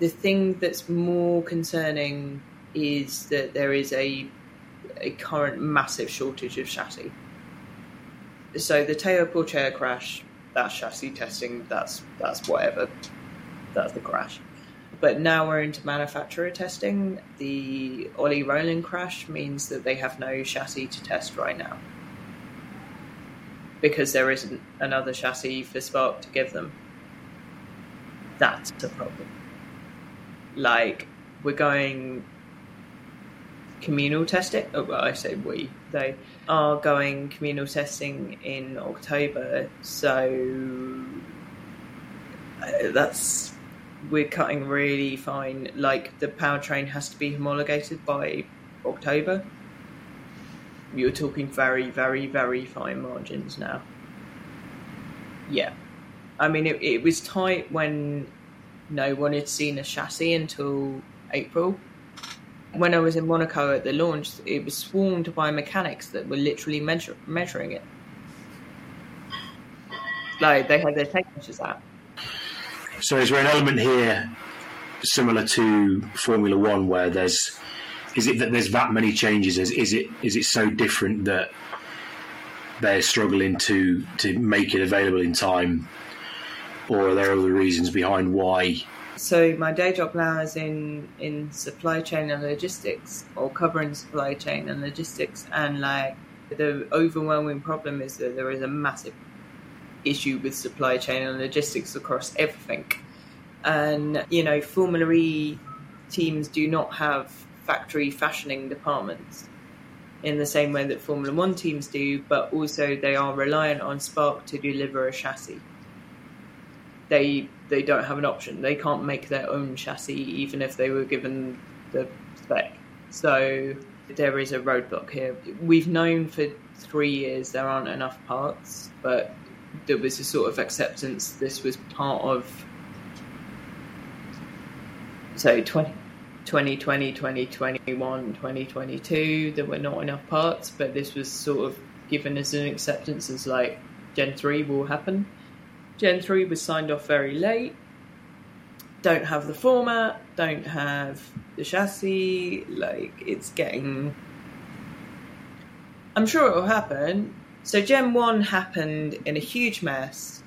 D: The thing that's more concerning is that there is a a current massive shortage of chassis. So the Théo Pourchaire crash, that's chassis testing, that's that's whatever. That's the crash but now we're into manufacturer testing. The Ollie Rowland crash means that they have no chassis to test right now because there isn't another chassis for Spark to give them. That's a problem. Like, we're going communal testing. Oh, well, I say we. They are going communal testing in October, so uh, that's we're cutting really fine. Like the powertrain has to be homologated by October. You're talking very, very, very fine margins now. Yeah. I mean, it, it was tight when no one had seen a chassis until April. When I was in Monaco at the launch, it was swarmed by mechanics that were literally measure, measuring it. Like, they had their tape measures out.
C: So is there an element here similar to Formula One where there's is it that there's that many changes? Is, is it is it so different that they're struggling to to make it available in time, or are there other reasons behind why?
D: So my day job now is in in supply chain and logistics, or covering supply chain and logistics, and like the overwhelming problem is that there is a massive issue with supply chain and logistics across everything. And, you know, Formula E teams do not have factory fashioning departments in the same way that Formula One teams do, but also they are reliant on Spark to deliver a chassis. They they don't have an option. They can't make their own chassis even if they were given the spec. So there is a roadblock here. We've known for three years there aren't enough parts, but there was a sort of acceptance this was part of so 20, 2020 2021 2022 there were not enough parts but this was sort of given as an acceptance as like gen 3 will happen gen 3 was signed off very late don't have the format don't have the chassis like it's getting mm. i'm sure it will happen so Gen 1 happened in a huge mess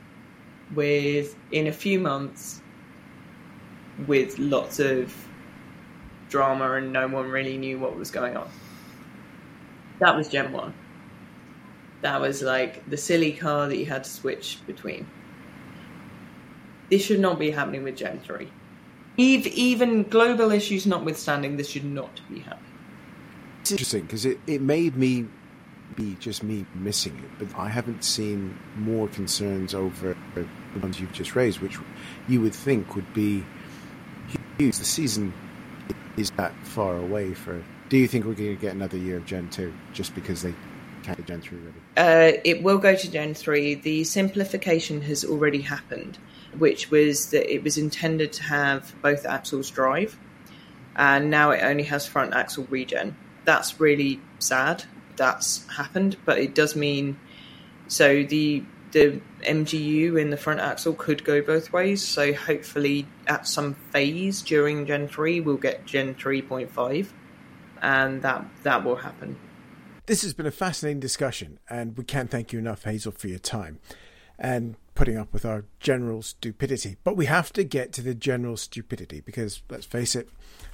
D: with in a few months with lots of drama and no one really knew what was going on. That was Gen 1. That was like the silly car that you had to switch between. This should not be happening with Gen 3. Even global issues notwithstanding, this should not be happening.
A: It's interesting because it, it made me be just me missing it, but I haven't seen more concerns over the ones you've just raised, which you would think would be huge. The season is that far away for. Do you think we're going to get another year of Gen 2 just because they can't get Gen 3 ready?
D: Uh, it will go to Gen 3. The simplification has already happened, which was that it was intended to have both axles drive, and now it only has front axle regen. That's really sad that's happened, but it does mean so the the MGU in the front axle could go both ways. So hopefully, at some phase during Gen three, we'll get Gen three point five, and that that will happen.
A: This has been a fascinating discussion, and we can't thank you enough, Hazel, for your time and putting up with our general stupidity. But we have to get to the general stupidity because, let's face it,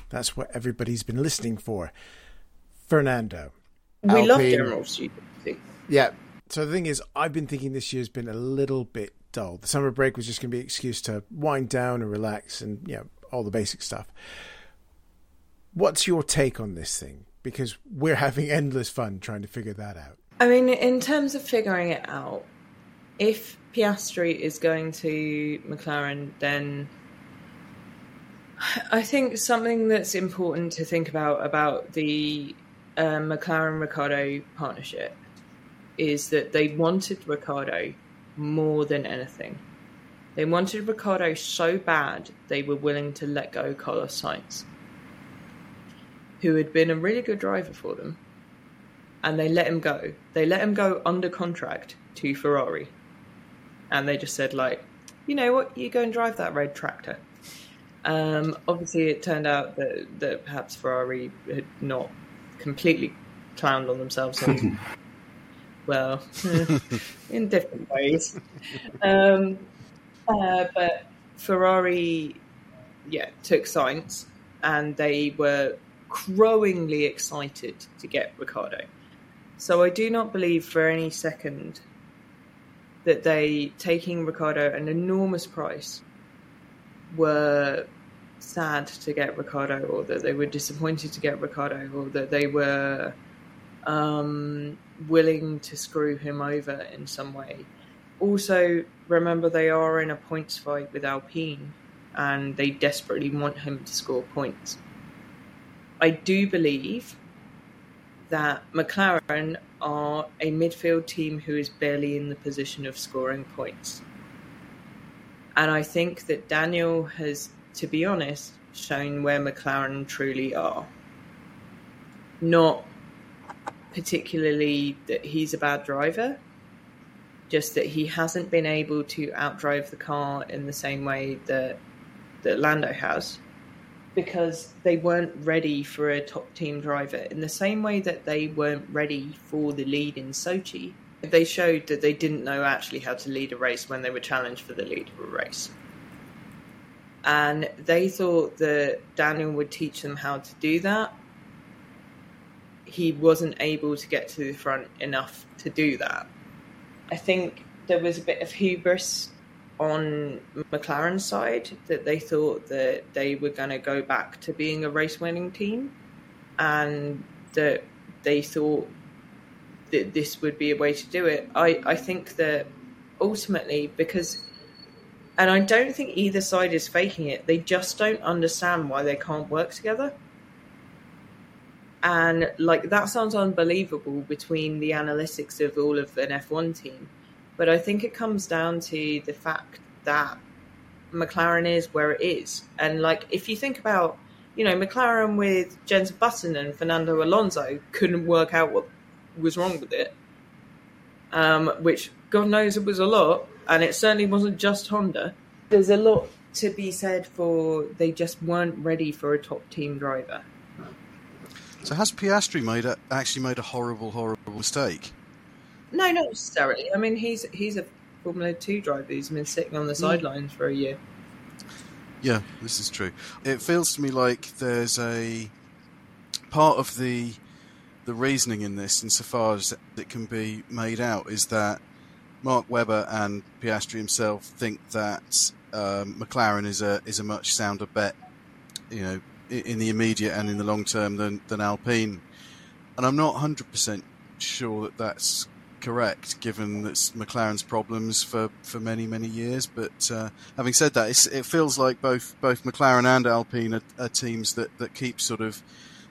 A: that's what everybody's been listening for. Fernando.
D: We Alpine, love general stupidity.
A: Yeah. So the thing is, I've been thinking this year's been a little bit dull. The summer break was just going to be an excuse to wind down and relax and, you know, all the basic stuff. What's your take on this thing? Because we're having endless fun trying to figure that out.
D: I mean, in terms of figuring it out, if Piastri is going to McLaren, then I think something that's important to think about about the uh, McLaren Ricciardo partnership is that they wanted Ricciardo more than anything. They wanted Ricciardo so bad they were willing to let go Carlos Sainz, who had been a really good driver for them, and they let him go. They let him go under contract to Ferrari, and they just said like, you know what, you go and drive that red tractor. Um, obviously, it turned out that, that perhaps Ferrari had not completely clowned on themselves and well, in different ways. Um, uh, but Ferrari, yeah, took Sainz and they were crowingly excited to get Ricciardo. So I do not believe for any second that they, taking Ricciardo an enormous price, were sad to get Ricciardo, or that they were disappointed to get Ricciardo, or that they were um, willing to screw him over in some way. Also, remember they are in a points fight with Alpine, and they desperately want him to score points. I do believe that McLaren are a midfield team who is barely in the position of scoring points. And I think that Daniel has, to be honest, shown where McLaren truly are. Not particularly that he's a bad driver, just that he hasn't been able to outdrive the car in the same way that that Lando has because they weren't ready for a top team driver in the same way that they weren't ready for the lead in Sochi. They showed that they didn't know actually how to lead a race when they were challenged for the lead of a race. And they thought that Daniel would teach them how to do that he wasn't able to get to the front enough to do that. I think there was a bit of hubris on McLaren's side that they thought that they were going to go back to being a race winning team and that they thought that this would be a way to do it. I, I think that ultimately, because, and I don't think either side is faking it, they just don't understand why they can't work together and like that sounds unbelievable between the analytics of all of an F1 team, but I think it comes down to the fact that McLaren is where it is, and like if you think about, you know, McLaren with Jenson Button and Fernando Alonso couldn't work out what was wrong with it, um, which God knows it was a lot, and it certainly wasn't just Honda. There's a lot to be said for they just weren't ready for a top team driver
B: so has Piastri made a, actually made a horrible, horrible mistake?
D: No, not necessarily. I mean, he's he's a Formula Two driver who's been sitting on the mm. sidelines for a year.
B: Yeah, this is true. It feels to me like there's a part of the the reasoning in this, insofar as it can be made out, is that Mark Webber and Piastri himself think that um, McLaren is a is a much sounder bet. You know, in the immediate and in the long term than, than Alpine. And I'm not 100% sure that that's correct, given that's McLaren's problems for, for many, many years. But uh, having said that, it feels like both both McLaren and Alpine are, are, teams that, that keep sort of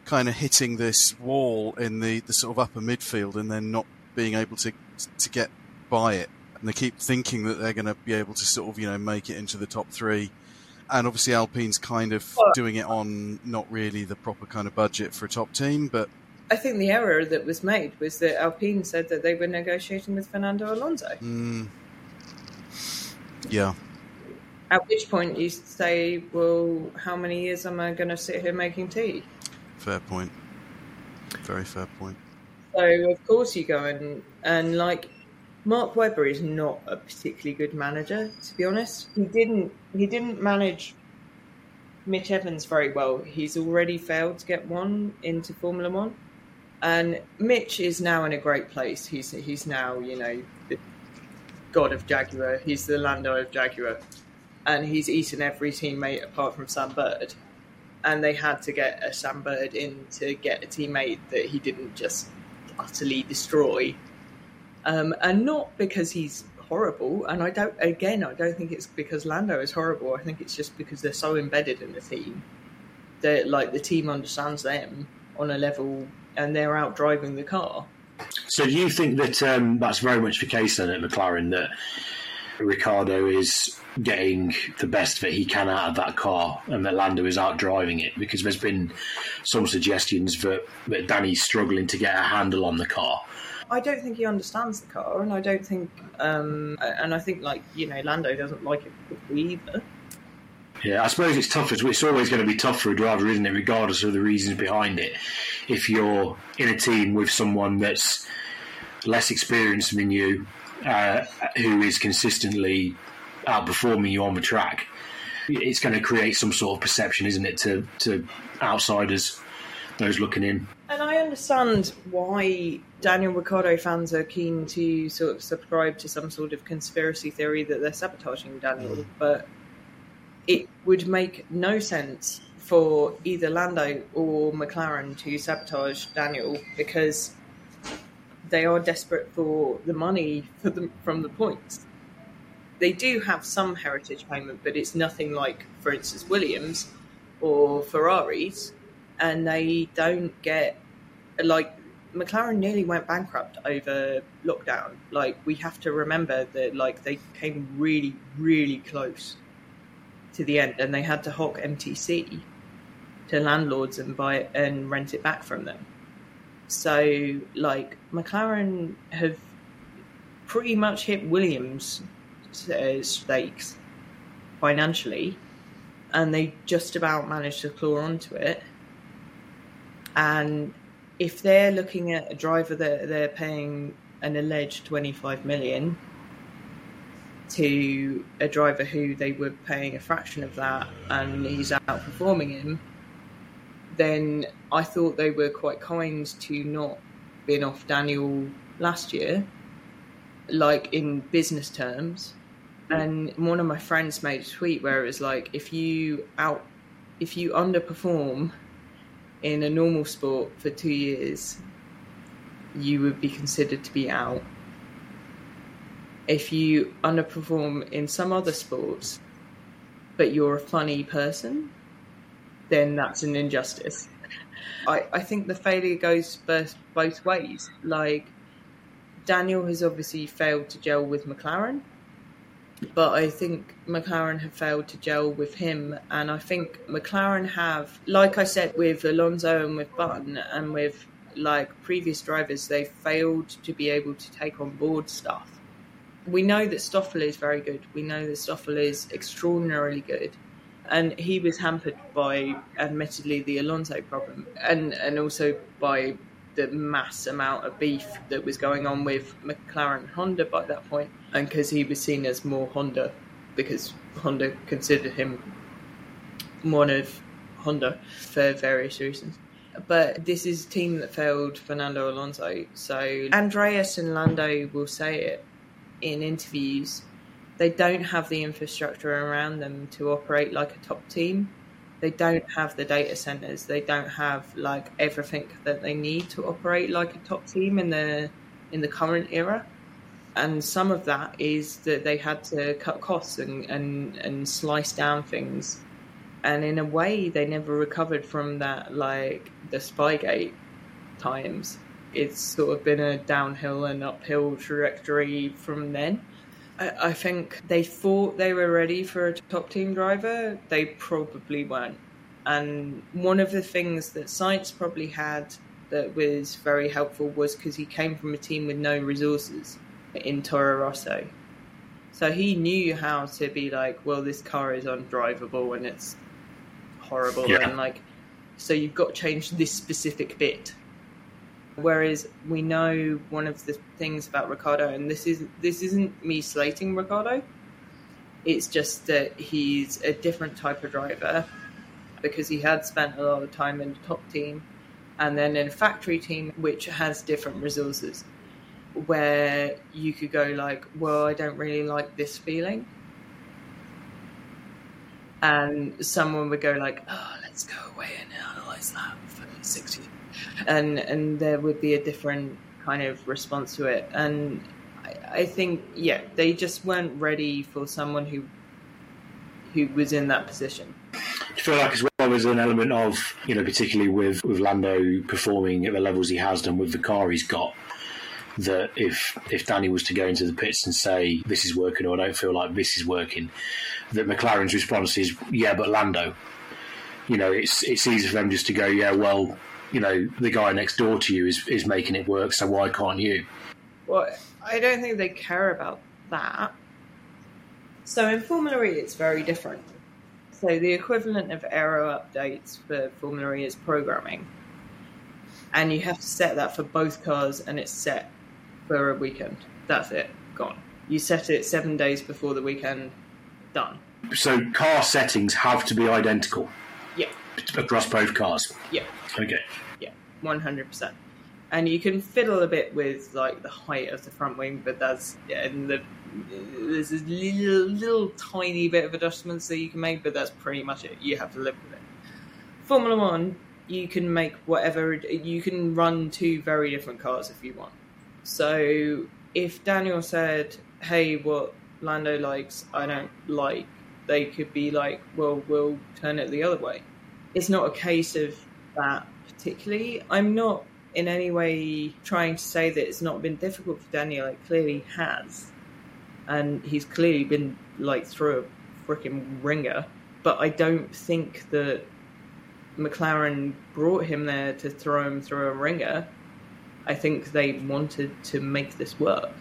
B: kind of hitting this wall in the, the sort of upper midfield and then not being able to to get by it. And they keep thinking that they're going to be able to sort of you know make it into the top three and obviously Alpine's kind of doing it on not really the proper kind of budget for a top team, but
D: I think the error that was made was that Alpine said that they were negotiating with Fernando Alonso.
B: Mm. Yeah.
D: At which point you say, well, how many years am I going to sit here making tea?
B: Fair point. Very fair point.
D: So of course you go and and like Mark Webber is not a particularly good manager, to be honest. He didn't he didn't manage Mitch Evans very well. He's already failed to get one into Formula One. And Mitch is now in a great place. He's he's now, you know, the god of Jaguar. He's the Lando of Jaguar. And he's eaten every teammate apart from Sam Bird. And they had to get a Sam Bird in to get a teammate that he didn't just utterly destroy. Um, and not because he's horrible. And I don't, again, I don't think it's because Lando is horrible. I think it's just because they're so embedded in the team that, like, the team understands them on a level and they're out driving the car.
C: So, do you think that um, that's very much the case then at McLaren that Ricciardo is getting the best that he can out of that car and that Lando is out driving it? Because there's been some suggestions that, that Danny's struggling to get a handle on the car.
D: I don't think he understands the car, and I don't think, um, and I think like you know, Lando doesn't like it either.
C: Yeah, I suppose it's tough. It's always going to be tough for a driver, isn't it? Regardless of the reasons behind it. If you're in a team with someone that's less experienced than you, uh, who is consistently outperforming you on the track, it's going to create some sort of perception, isn't it, to to outsiders, those looking in.
D: And I understand why Daniel Ricciardo fans are keen to sort of subscribe to some sort of conspiracy theory that they're sabotaging Daniel, mm. but it would make no sense for either Lando or McLaren to sabotage Daniel because they are desperate for the money for the, from the points. They do have some heritage payment, but it's nothing like, for instance, Williams or Ferraris, and they don't get like McLaren nearly went bankrupt over lockdown. Like we have to remember that like they came really, really close to the end, and they had to hock MTC to landlords and buy it and rent it back from them. So, like McLaren have pretty much hit Williams' uh, stakes financially, and they just about managed to claw onto it. And if they're looking at a driver that they're paying an alleged 25 million to a driver who they were paying a fraction of that and he's outperforming him, then I thought they were quite kind to not bin off Daniel last year, like in business terms. Mm. And one of my friends made a tweet where it was like, if you out, if you underperform in a normal sport for two years, you would be considered to be out if you underperform in some other sports, but you're a funny person, then that's an injustice. I, I think the failure goes both, both ways. Like, Daniel has obviously failed to gel with McLaren, but I think McLaren have failed to gel with him. And I think McLaren have, like I said, with Alonso and with Button and with like previous drivers, they failed to be able to take on board stuff we know that Stoffel is very good. We know that Stoffel is extraordinarily good. And he was hampered by, admittedly, the Alonso problem and, and also by the mass amount of beef that was going on with McLaren Honda by that point, and because he was seen as more Honda, because Honda considered him one of Honda for various reasons. But this is a team that failed Fernando Alonso, so Andreas and Lando will say it in interviews, they don't have the infrastructure around them to operate like a top team. They don't have the data centers. They don't have like everything that they need to operate like a top team in the in the current era. And some of that is that they had to cut costs and, and, and slice down things. And in a way, they never recovered from that, like the Spygate times it's sort of been a downhill and uphill trajectory from then. I, I think they thought they were ready for a top team driver. They probably weren't. And one of the things that Sainz probably had that was very helpful was because he came from a team with no resources in Toro Rosso. So he knew how to be like, well, this car is undrivable and it's horrible,
C: Yeah.
D: and like, so you've got to change this specific bit. Whereas we know one of the things about Ricciardo, and this is this isn't me slating Ricciardo. It's just that he's a different type of driver because he had spent a lot of time in the top team and then in a factory team which has different resources where you could go like well i don't really like this feeling and someone would go like oh let's go away and analyze that for six years and and there would be a different kind of response to it and I, I think yeah they just weren't ready for someone who who was in that position
C: I feel like as well there's an element of, you know, particularly with, with Lando performing at the levels he has done with the car he's got, that if if Danny was to go into the pits and say this is working or I don't feel like this is working, that McLaren's response is yeah, but Lando. You know, it's it's easy for them just to go yeah, well, you know, the guy next door to you is is making it work, so why can't you?
D: Well, I don't think they care about that. So in Formula E, it's very different. So the equivalent of aero updates for Formula E is programming, and you have to set that for both cars, and it's set for a weekend. That's it, gone. You set it seven days before the weekend, done.
C: So car settings have to be identical
D: Yeah,
C: across both cars.
D: yeah.
C: Okay.
D: Yeah, one hundred percent. And you can fiddle a bit with like the height of the front wing, but that's and the there's this little, little tiny bit of adjustments that you can make, but that's pretty much it. You have to live with it. Formula One, you can make whatever you can run two very different cars if you want. So if Daniel said, "Hey, what Lando likes, I don't like," they could be like, "Well, we'll turn it the other way." It's not a case of that particularly. I'm not in any way trying to say that it's not been difficult for Daniel. It clearly has, and he's clearly been like through a freaking ringer. But I don't think that McLaren brought him there to throw him through a ringer. I think they wanted to make this work,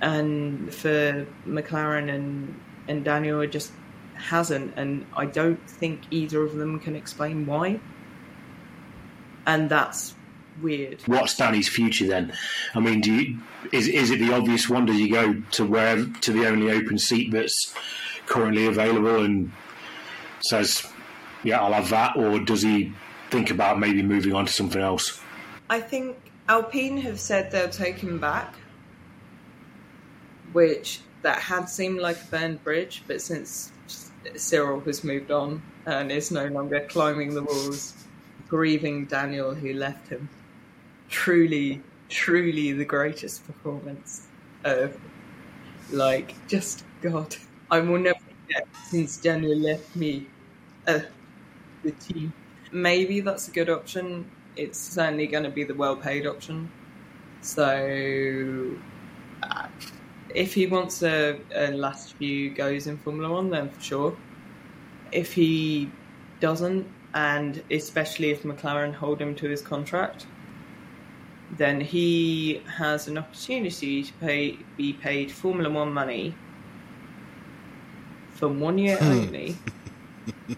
D: and for McLaren and and Daniel, it just hasn't, and I don't think either of them can explain why. And that's weird.
C: What's Danny's future then? I mean, do you, is is it the obvious one? Does he go to where to the only open seat that's currently available and says, "Yeah, I'll have that," or does he think about maybe moving on to something else?
D: I think Alpine have said they'll take him back, which that had seemed like a burned bridge, but since Cyril has moved on and is no longer climbing the walls, grieving Daniel who left him, truly, truly the greatest performance of, like, just God. I will never forget since Daniel left me, uh, the team. Maybe that's a good option. It's certainly going to be the well paid option. So, uh, if he wants a, a last few goes in Formula One, then for sure. If he doesn't, and especially if McLaren hold him to his contract, then he has an opportunity to pay be paid Formula One money for one year hmm. only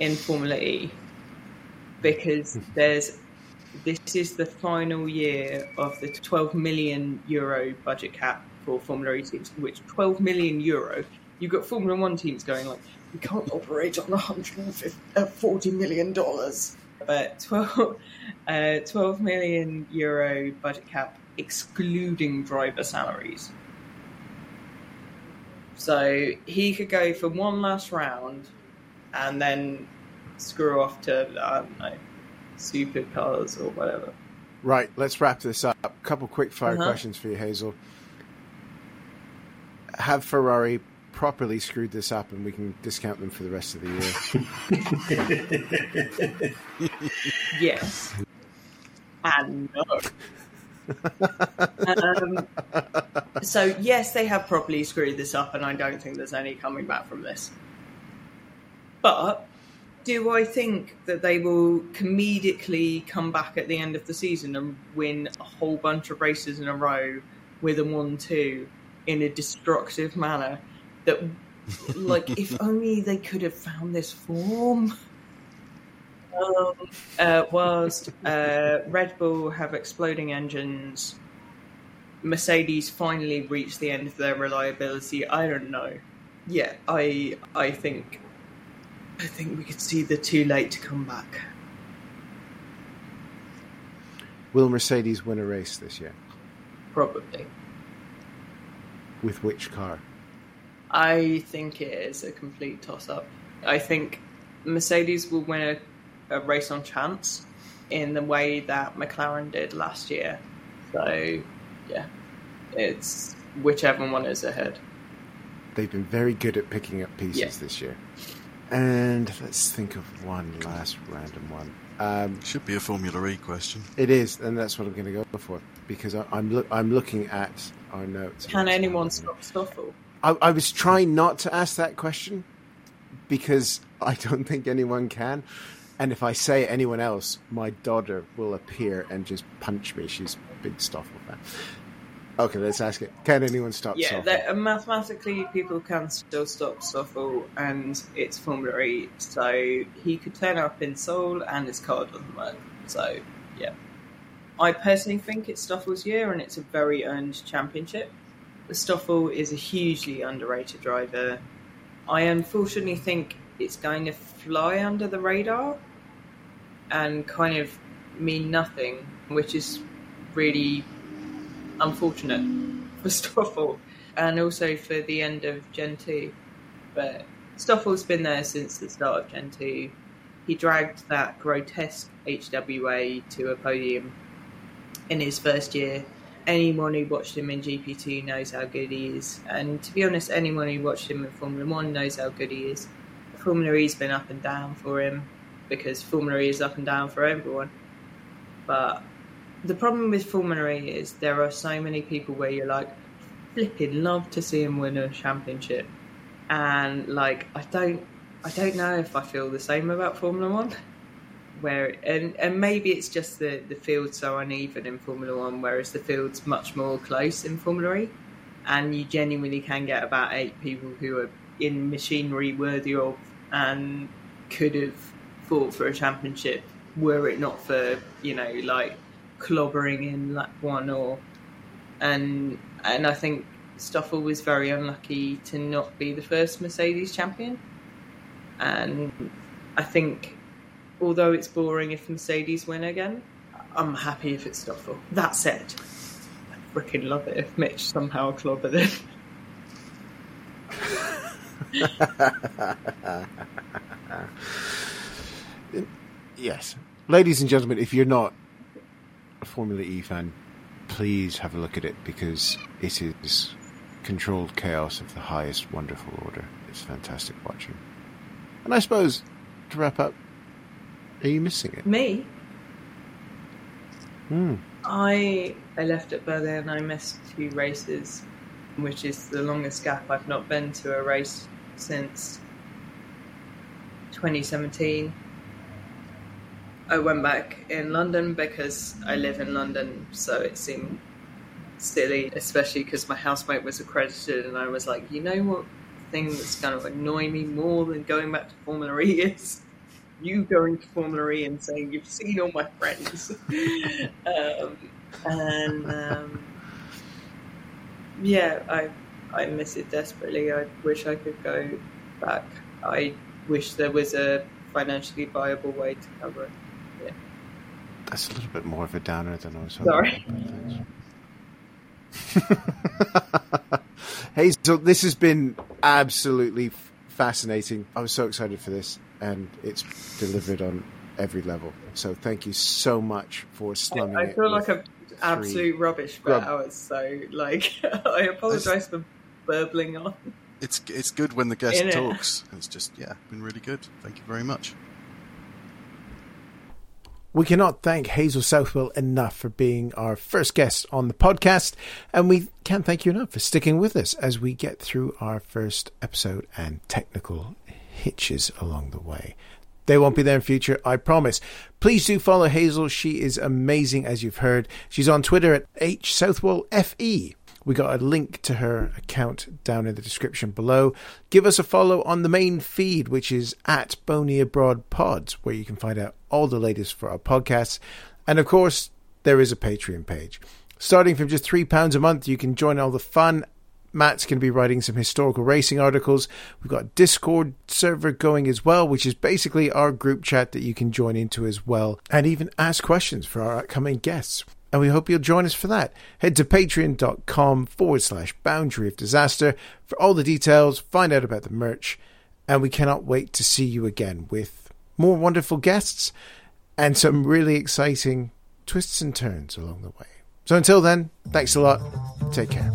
D: in Formula E. Because there's this is the final year of the 12 million euro budget cap for Formula E teams, which 12 million euro, you've got Formula One teams going like, we can't operate on 140 million dollars. But 12, uh, 12 million euro budget cap excluding driver salaries. So he could go for one last round and then screw off to, I don't know, supercars or whatever.
A: Right, let's wrap this up. A couple quick fire
D: Uh-huh.
A: questions for you, Hazel. Have Ferrari properly screwed this up and we can discount them for the rest of the year?
D: Yes. And no. um, so, yes, they have properly screwed this up, and I don't think there's any coming back from this. But Do I think that they will comedically come back at the end of the season and win a whole bunch of races in a row with a 1 2 in a destructive manner? That, like, if only they could have found this form. Um, uh, whilst uh, Red Bull have exploding engines, Mercedes finally reached the end of their reliability. I don't know. Yeah, I I think I think we could see the too late to come back.
A: Will Mercedes win a race this year?
D: Probably.
A: With which car?
D: I think it is a complete toss up. I think Mercedes will win a, a race on chance in the way that McLaren did last year. So, yeah, it's whichever one is ahead.
A: They've been very good at picking up pieces
D: Yeah.
A: this year. And let's think of one last random one. Um,
B: Should be a Formula E question.
A: it is, and that's what I'm going to go for because I, I'm loo- I'm looking at our notes.
D: Can anyone stop Stoffel?
A: I, I was trying not to ask that question because I don't think anyone can. And if I say anyone else, my daughter will appear and just punch me. She's a big Stoffel fan. Okay, let's ask it. Can anyone stop
D: Yeah,
A: Stoffel?
D: that, uh, mathematically, people can still stop Stoffel, and it's Formula E, so he could turn up in Seoul and his car doesn't work. So, yeah. I personally think it's Stoffel's year, and it's a very earned championship. Stoffel is a hugely underrated driver. I unfortunately think it's going to fly under the radar and kind of mean nothing, which is really unfortunate for Stoffel and also for the end of Gen 2. But Stoffel's been there since the start of Gen 2. He dragged that grotesque HWA to a podium in his first year. Anyone who watched him in GP2 knows how good he is. And to be honest, anyone who watched him in Formula 1 knows how good he is. Formula E's been up and down for him because Formula E is up and down for everyone. But the problem with Formula E is there are so many people where you're like, flipping love to see him win a championship, and like I don't, I don't know if I feel the same about Formula One. Where and and maybe it's just the the field's so uneven in Formula One, whereas the field's much more close in Formula E, and you genuinely can get about eight people who are in machinery worthy of and could have fought for a championship were it not for you know like clobbering in lap one or and and I think Stoffel was very unlucky to not be the first Mercedes champion. And I think although it's boring if Mercedes win again, I'm happy if it's Stoffel. That said, I freaking love it if Mitch somehow clobbered it.
A: Yes. Ladies and gentlemen, if you're not a Formula E fan, please have a look at it because it is controlled chaos of the highest wonderful order. It's fantastic watching. And I suppose, to wrap up, are you missing it?
D: Me,
A: Hmm.
D: I I left at Berlin. And I missed two races, which is the longest gap I've not been to a race since 2017. I went back in London because I live in London, so it seemed silly, especially because my housemate was accredited, and I was like, you know what thing that's going to annoy me more than going back to Formula E is you going to Formula E and saying you've seen all my friends. um, and um, yeah, I I miss it desperately. I wish I could go back. I wish there was a financially viable way to cover it.
A: That's a little bit more of a downer than I was hoping.
D: Sorry.
A: hey, so this has been absolutely fascinating. I was so excited for this, and it's delivered on every level. So thank you so much for slumming
D: I
A: it.
D: feel
A: with
D: like I'm absolute rubbish for
A: Rub- oh,
D: hours, so like I apologise for burbling on.
B: It's it's good when the guest
D: Innit?
B: talks. It's just yeah, been really good. Thank you very much.
A: We cannot thank Hazel Southwell enough for being our first guest on the podcast, and we can't thank you enough for sticking with us as we get through our first episode and technical hitches along the way. They won't be there in future, I promise. Please do follow Hazel. She is amazing, as you've heard. She's on Twitter at H Southwell FE. We got a link to her account down in the description below. Give us a follow on the main feed, which is at Boney Abroad Pods, where you can find out all the latest for our podcasts. And of course, there is a Patreon page. Starting from just £3 a month, you can join all the fun Matt's going to be writing some historical racing articles. We've got a Discord server going as well, which is basically our group chat that you can join into as well and even ask questions for our upcoming guests. And we hope you'll join us for that. Head to patreon.com forward slash boundary of disaster for all the details, find out about the merch, and we cannot wait to see you again with more wonderful guests and some really exciting twists and turns along the way. So until then, thanks a lot. Take care.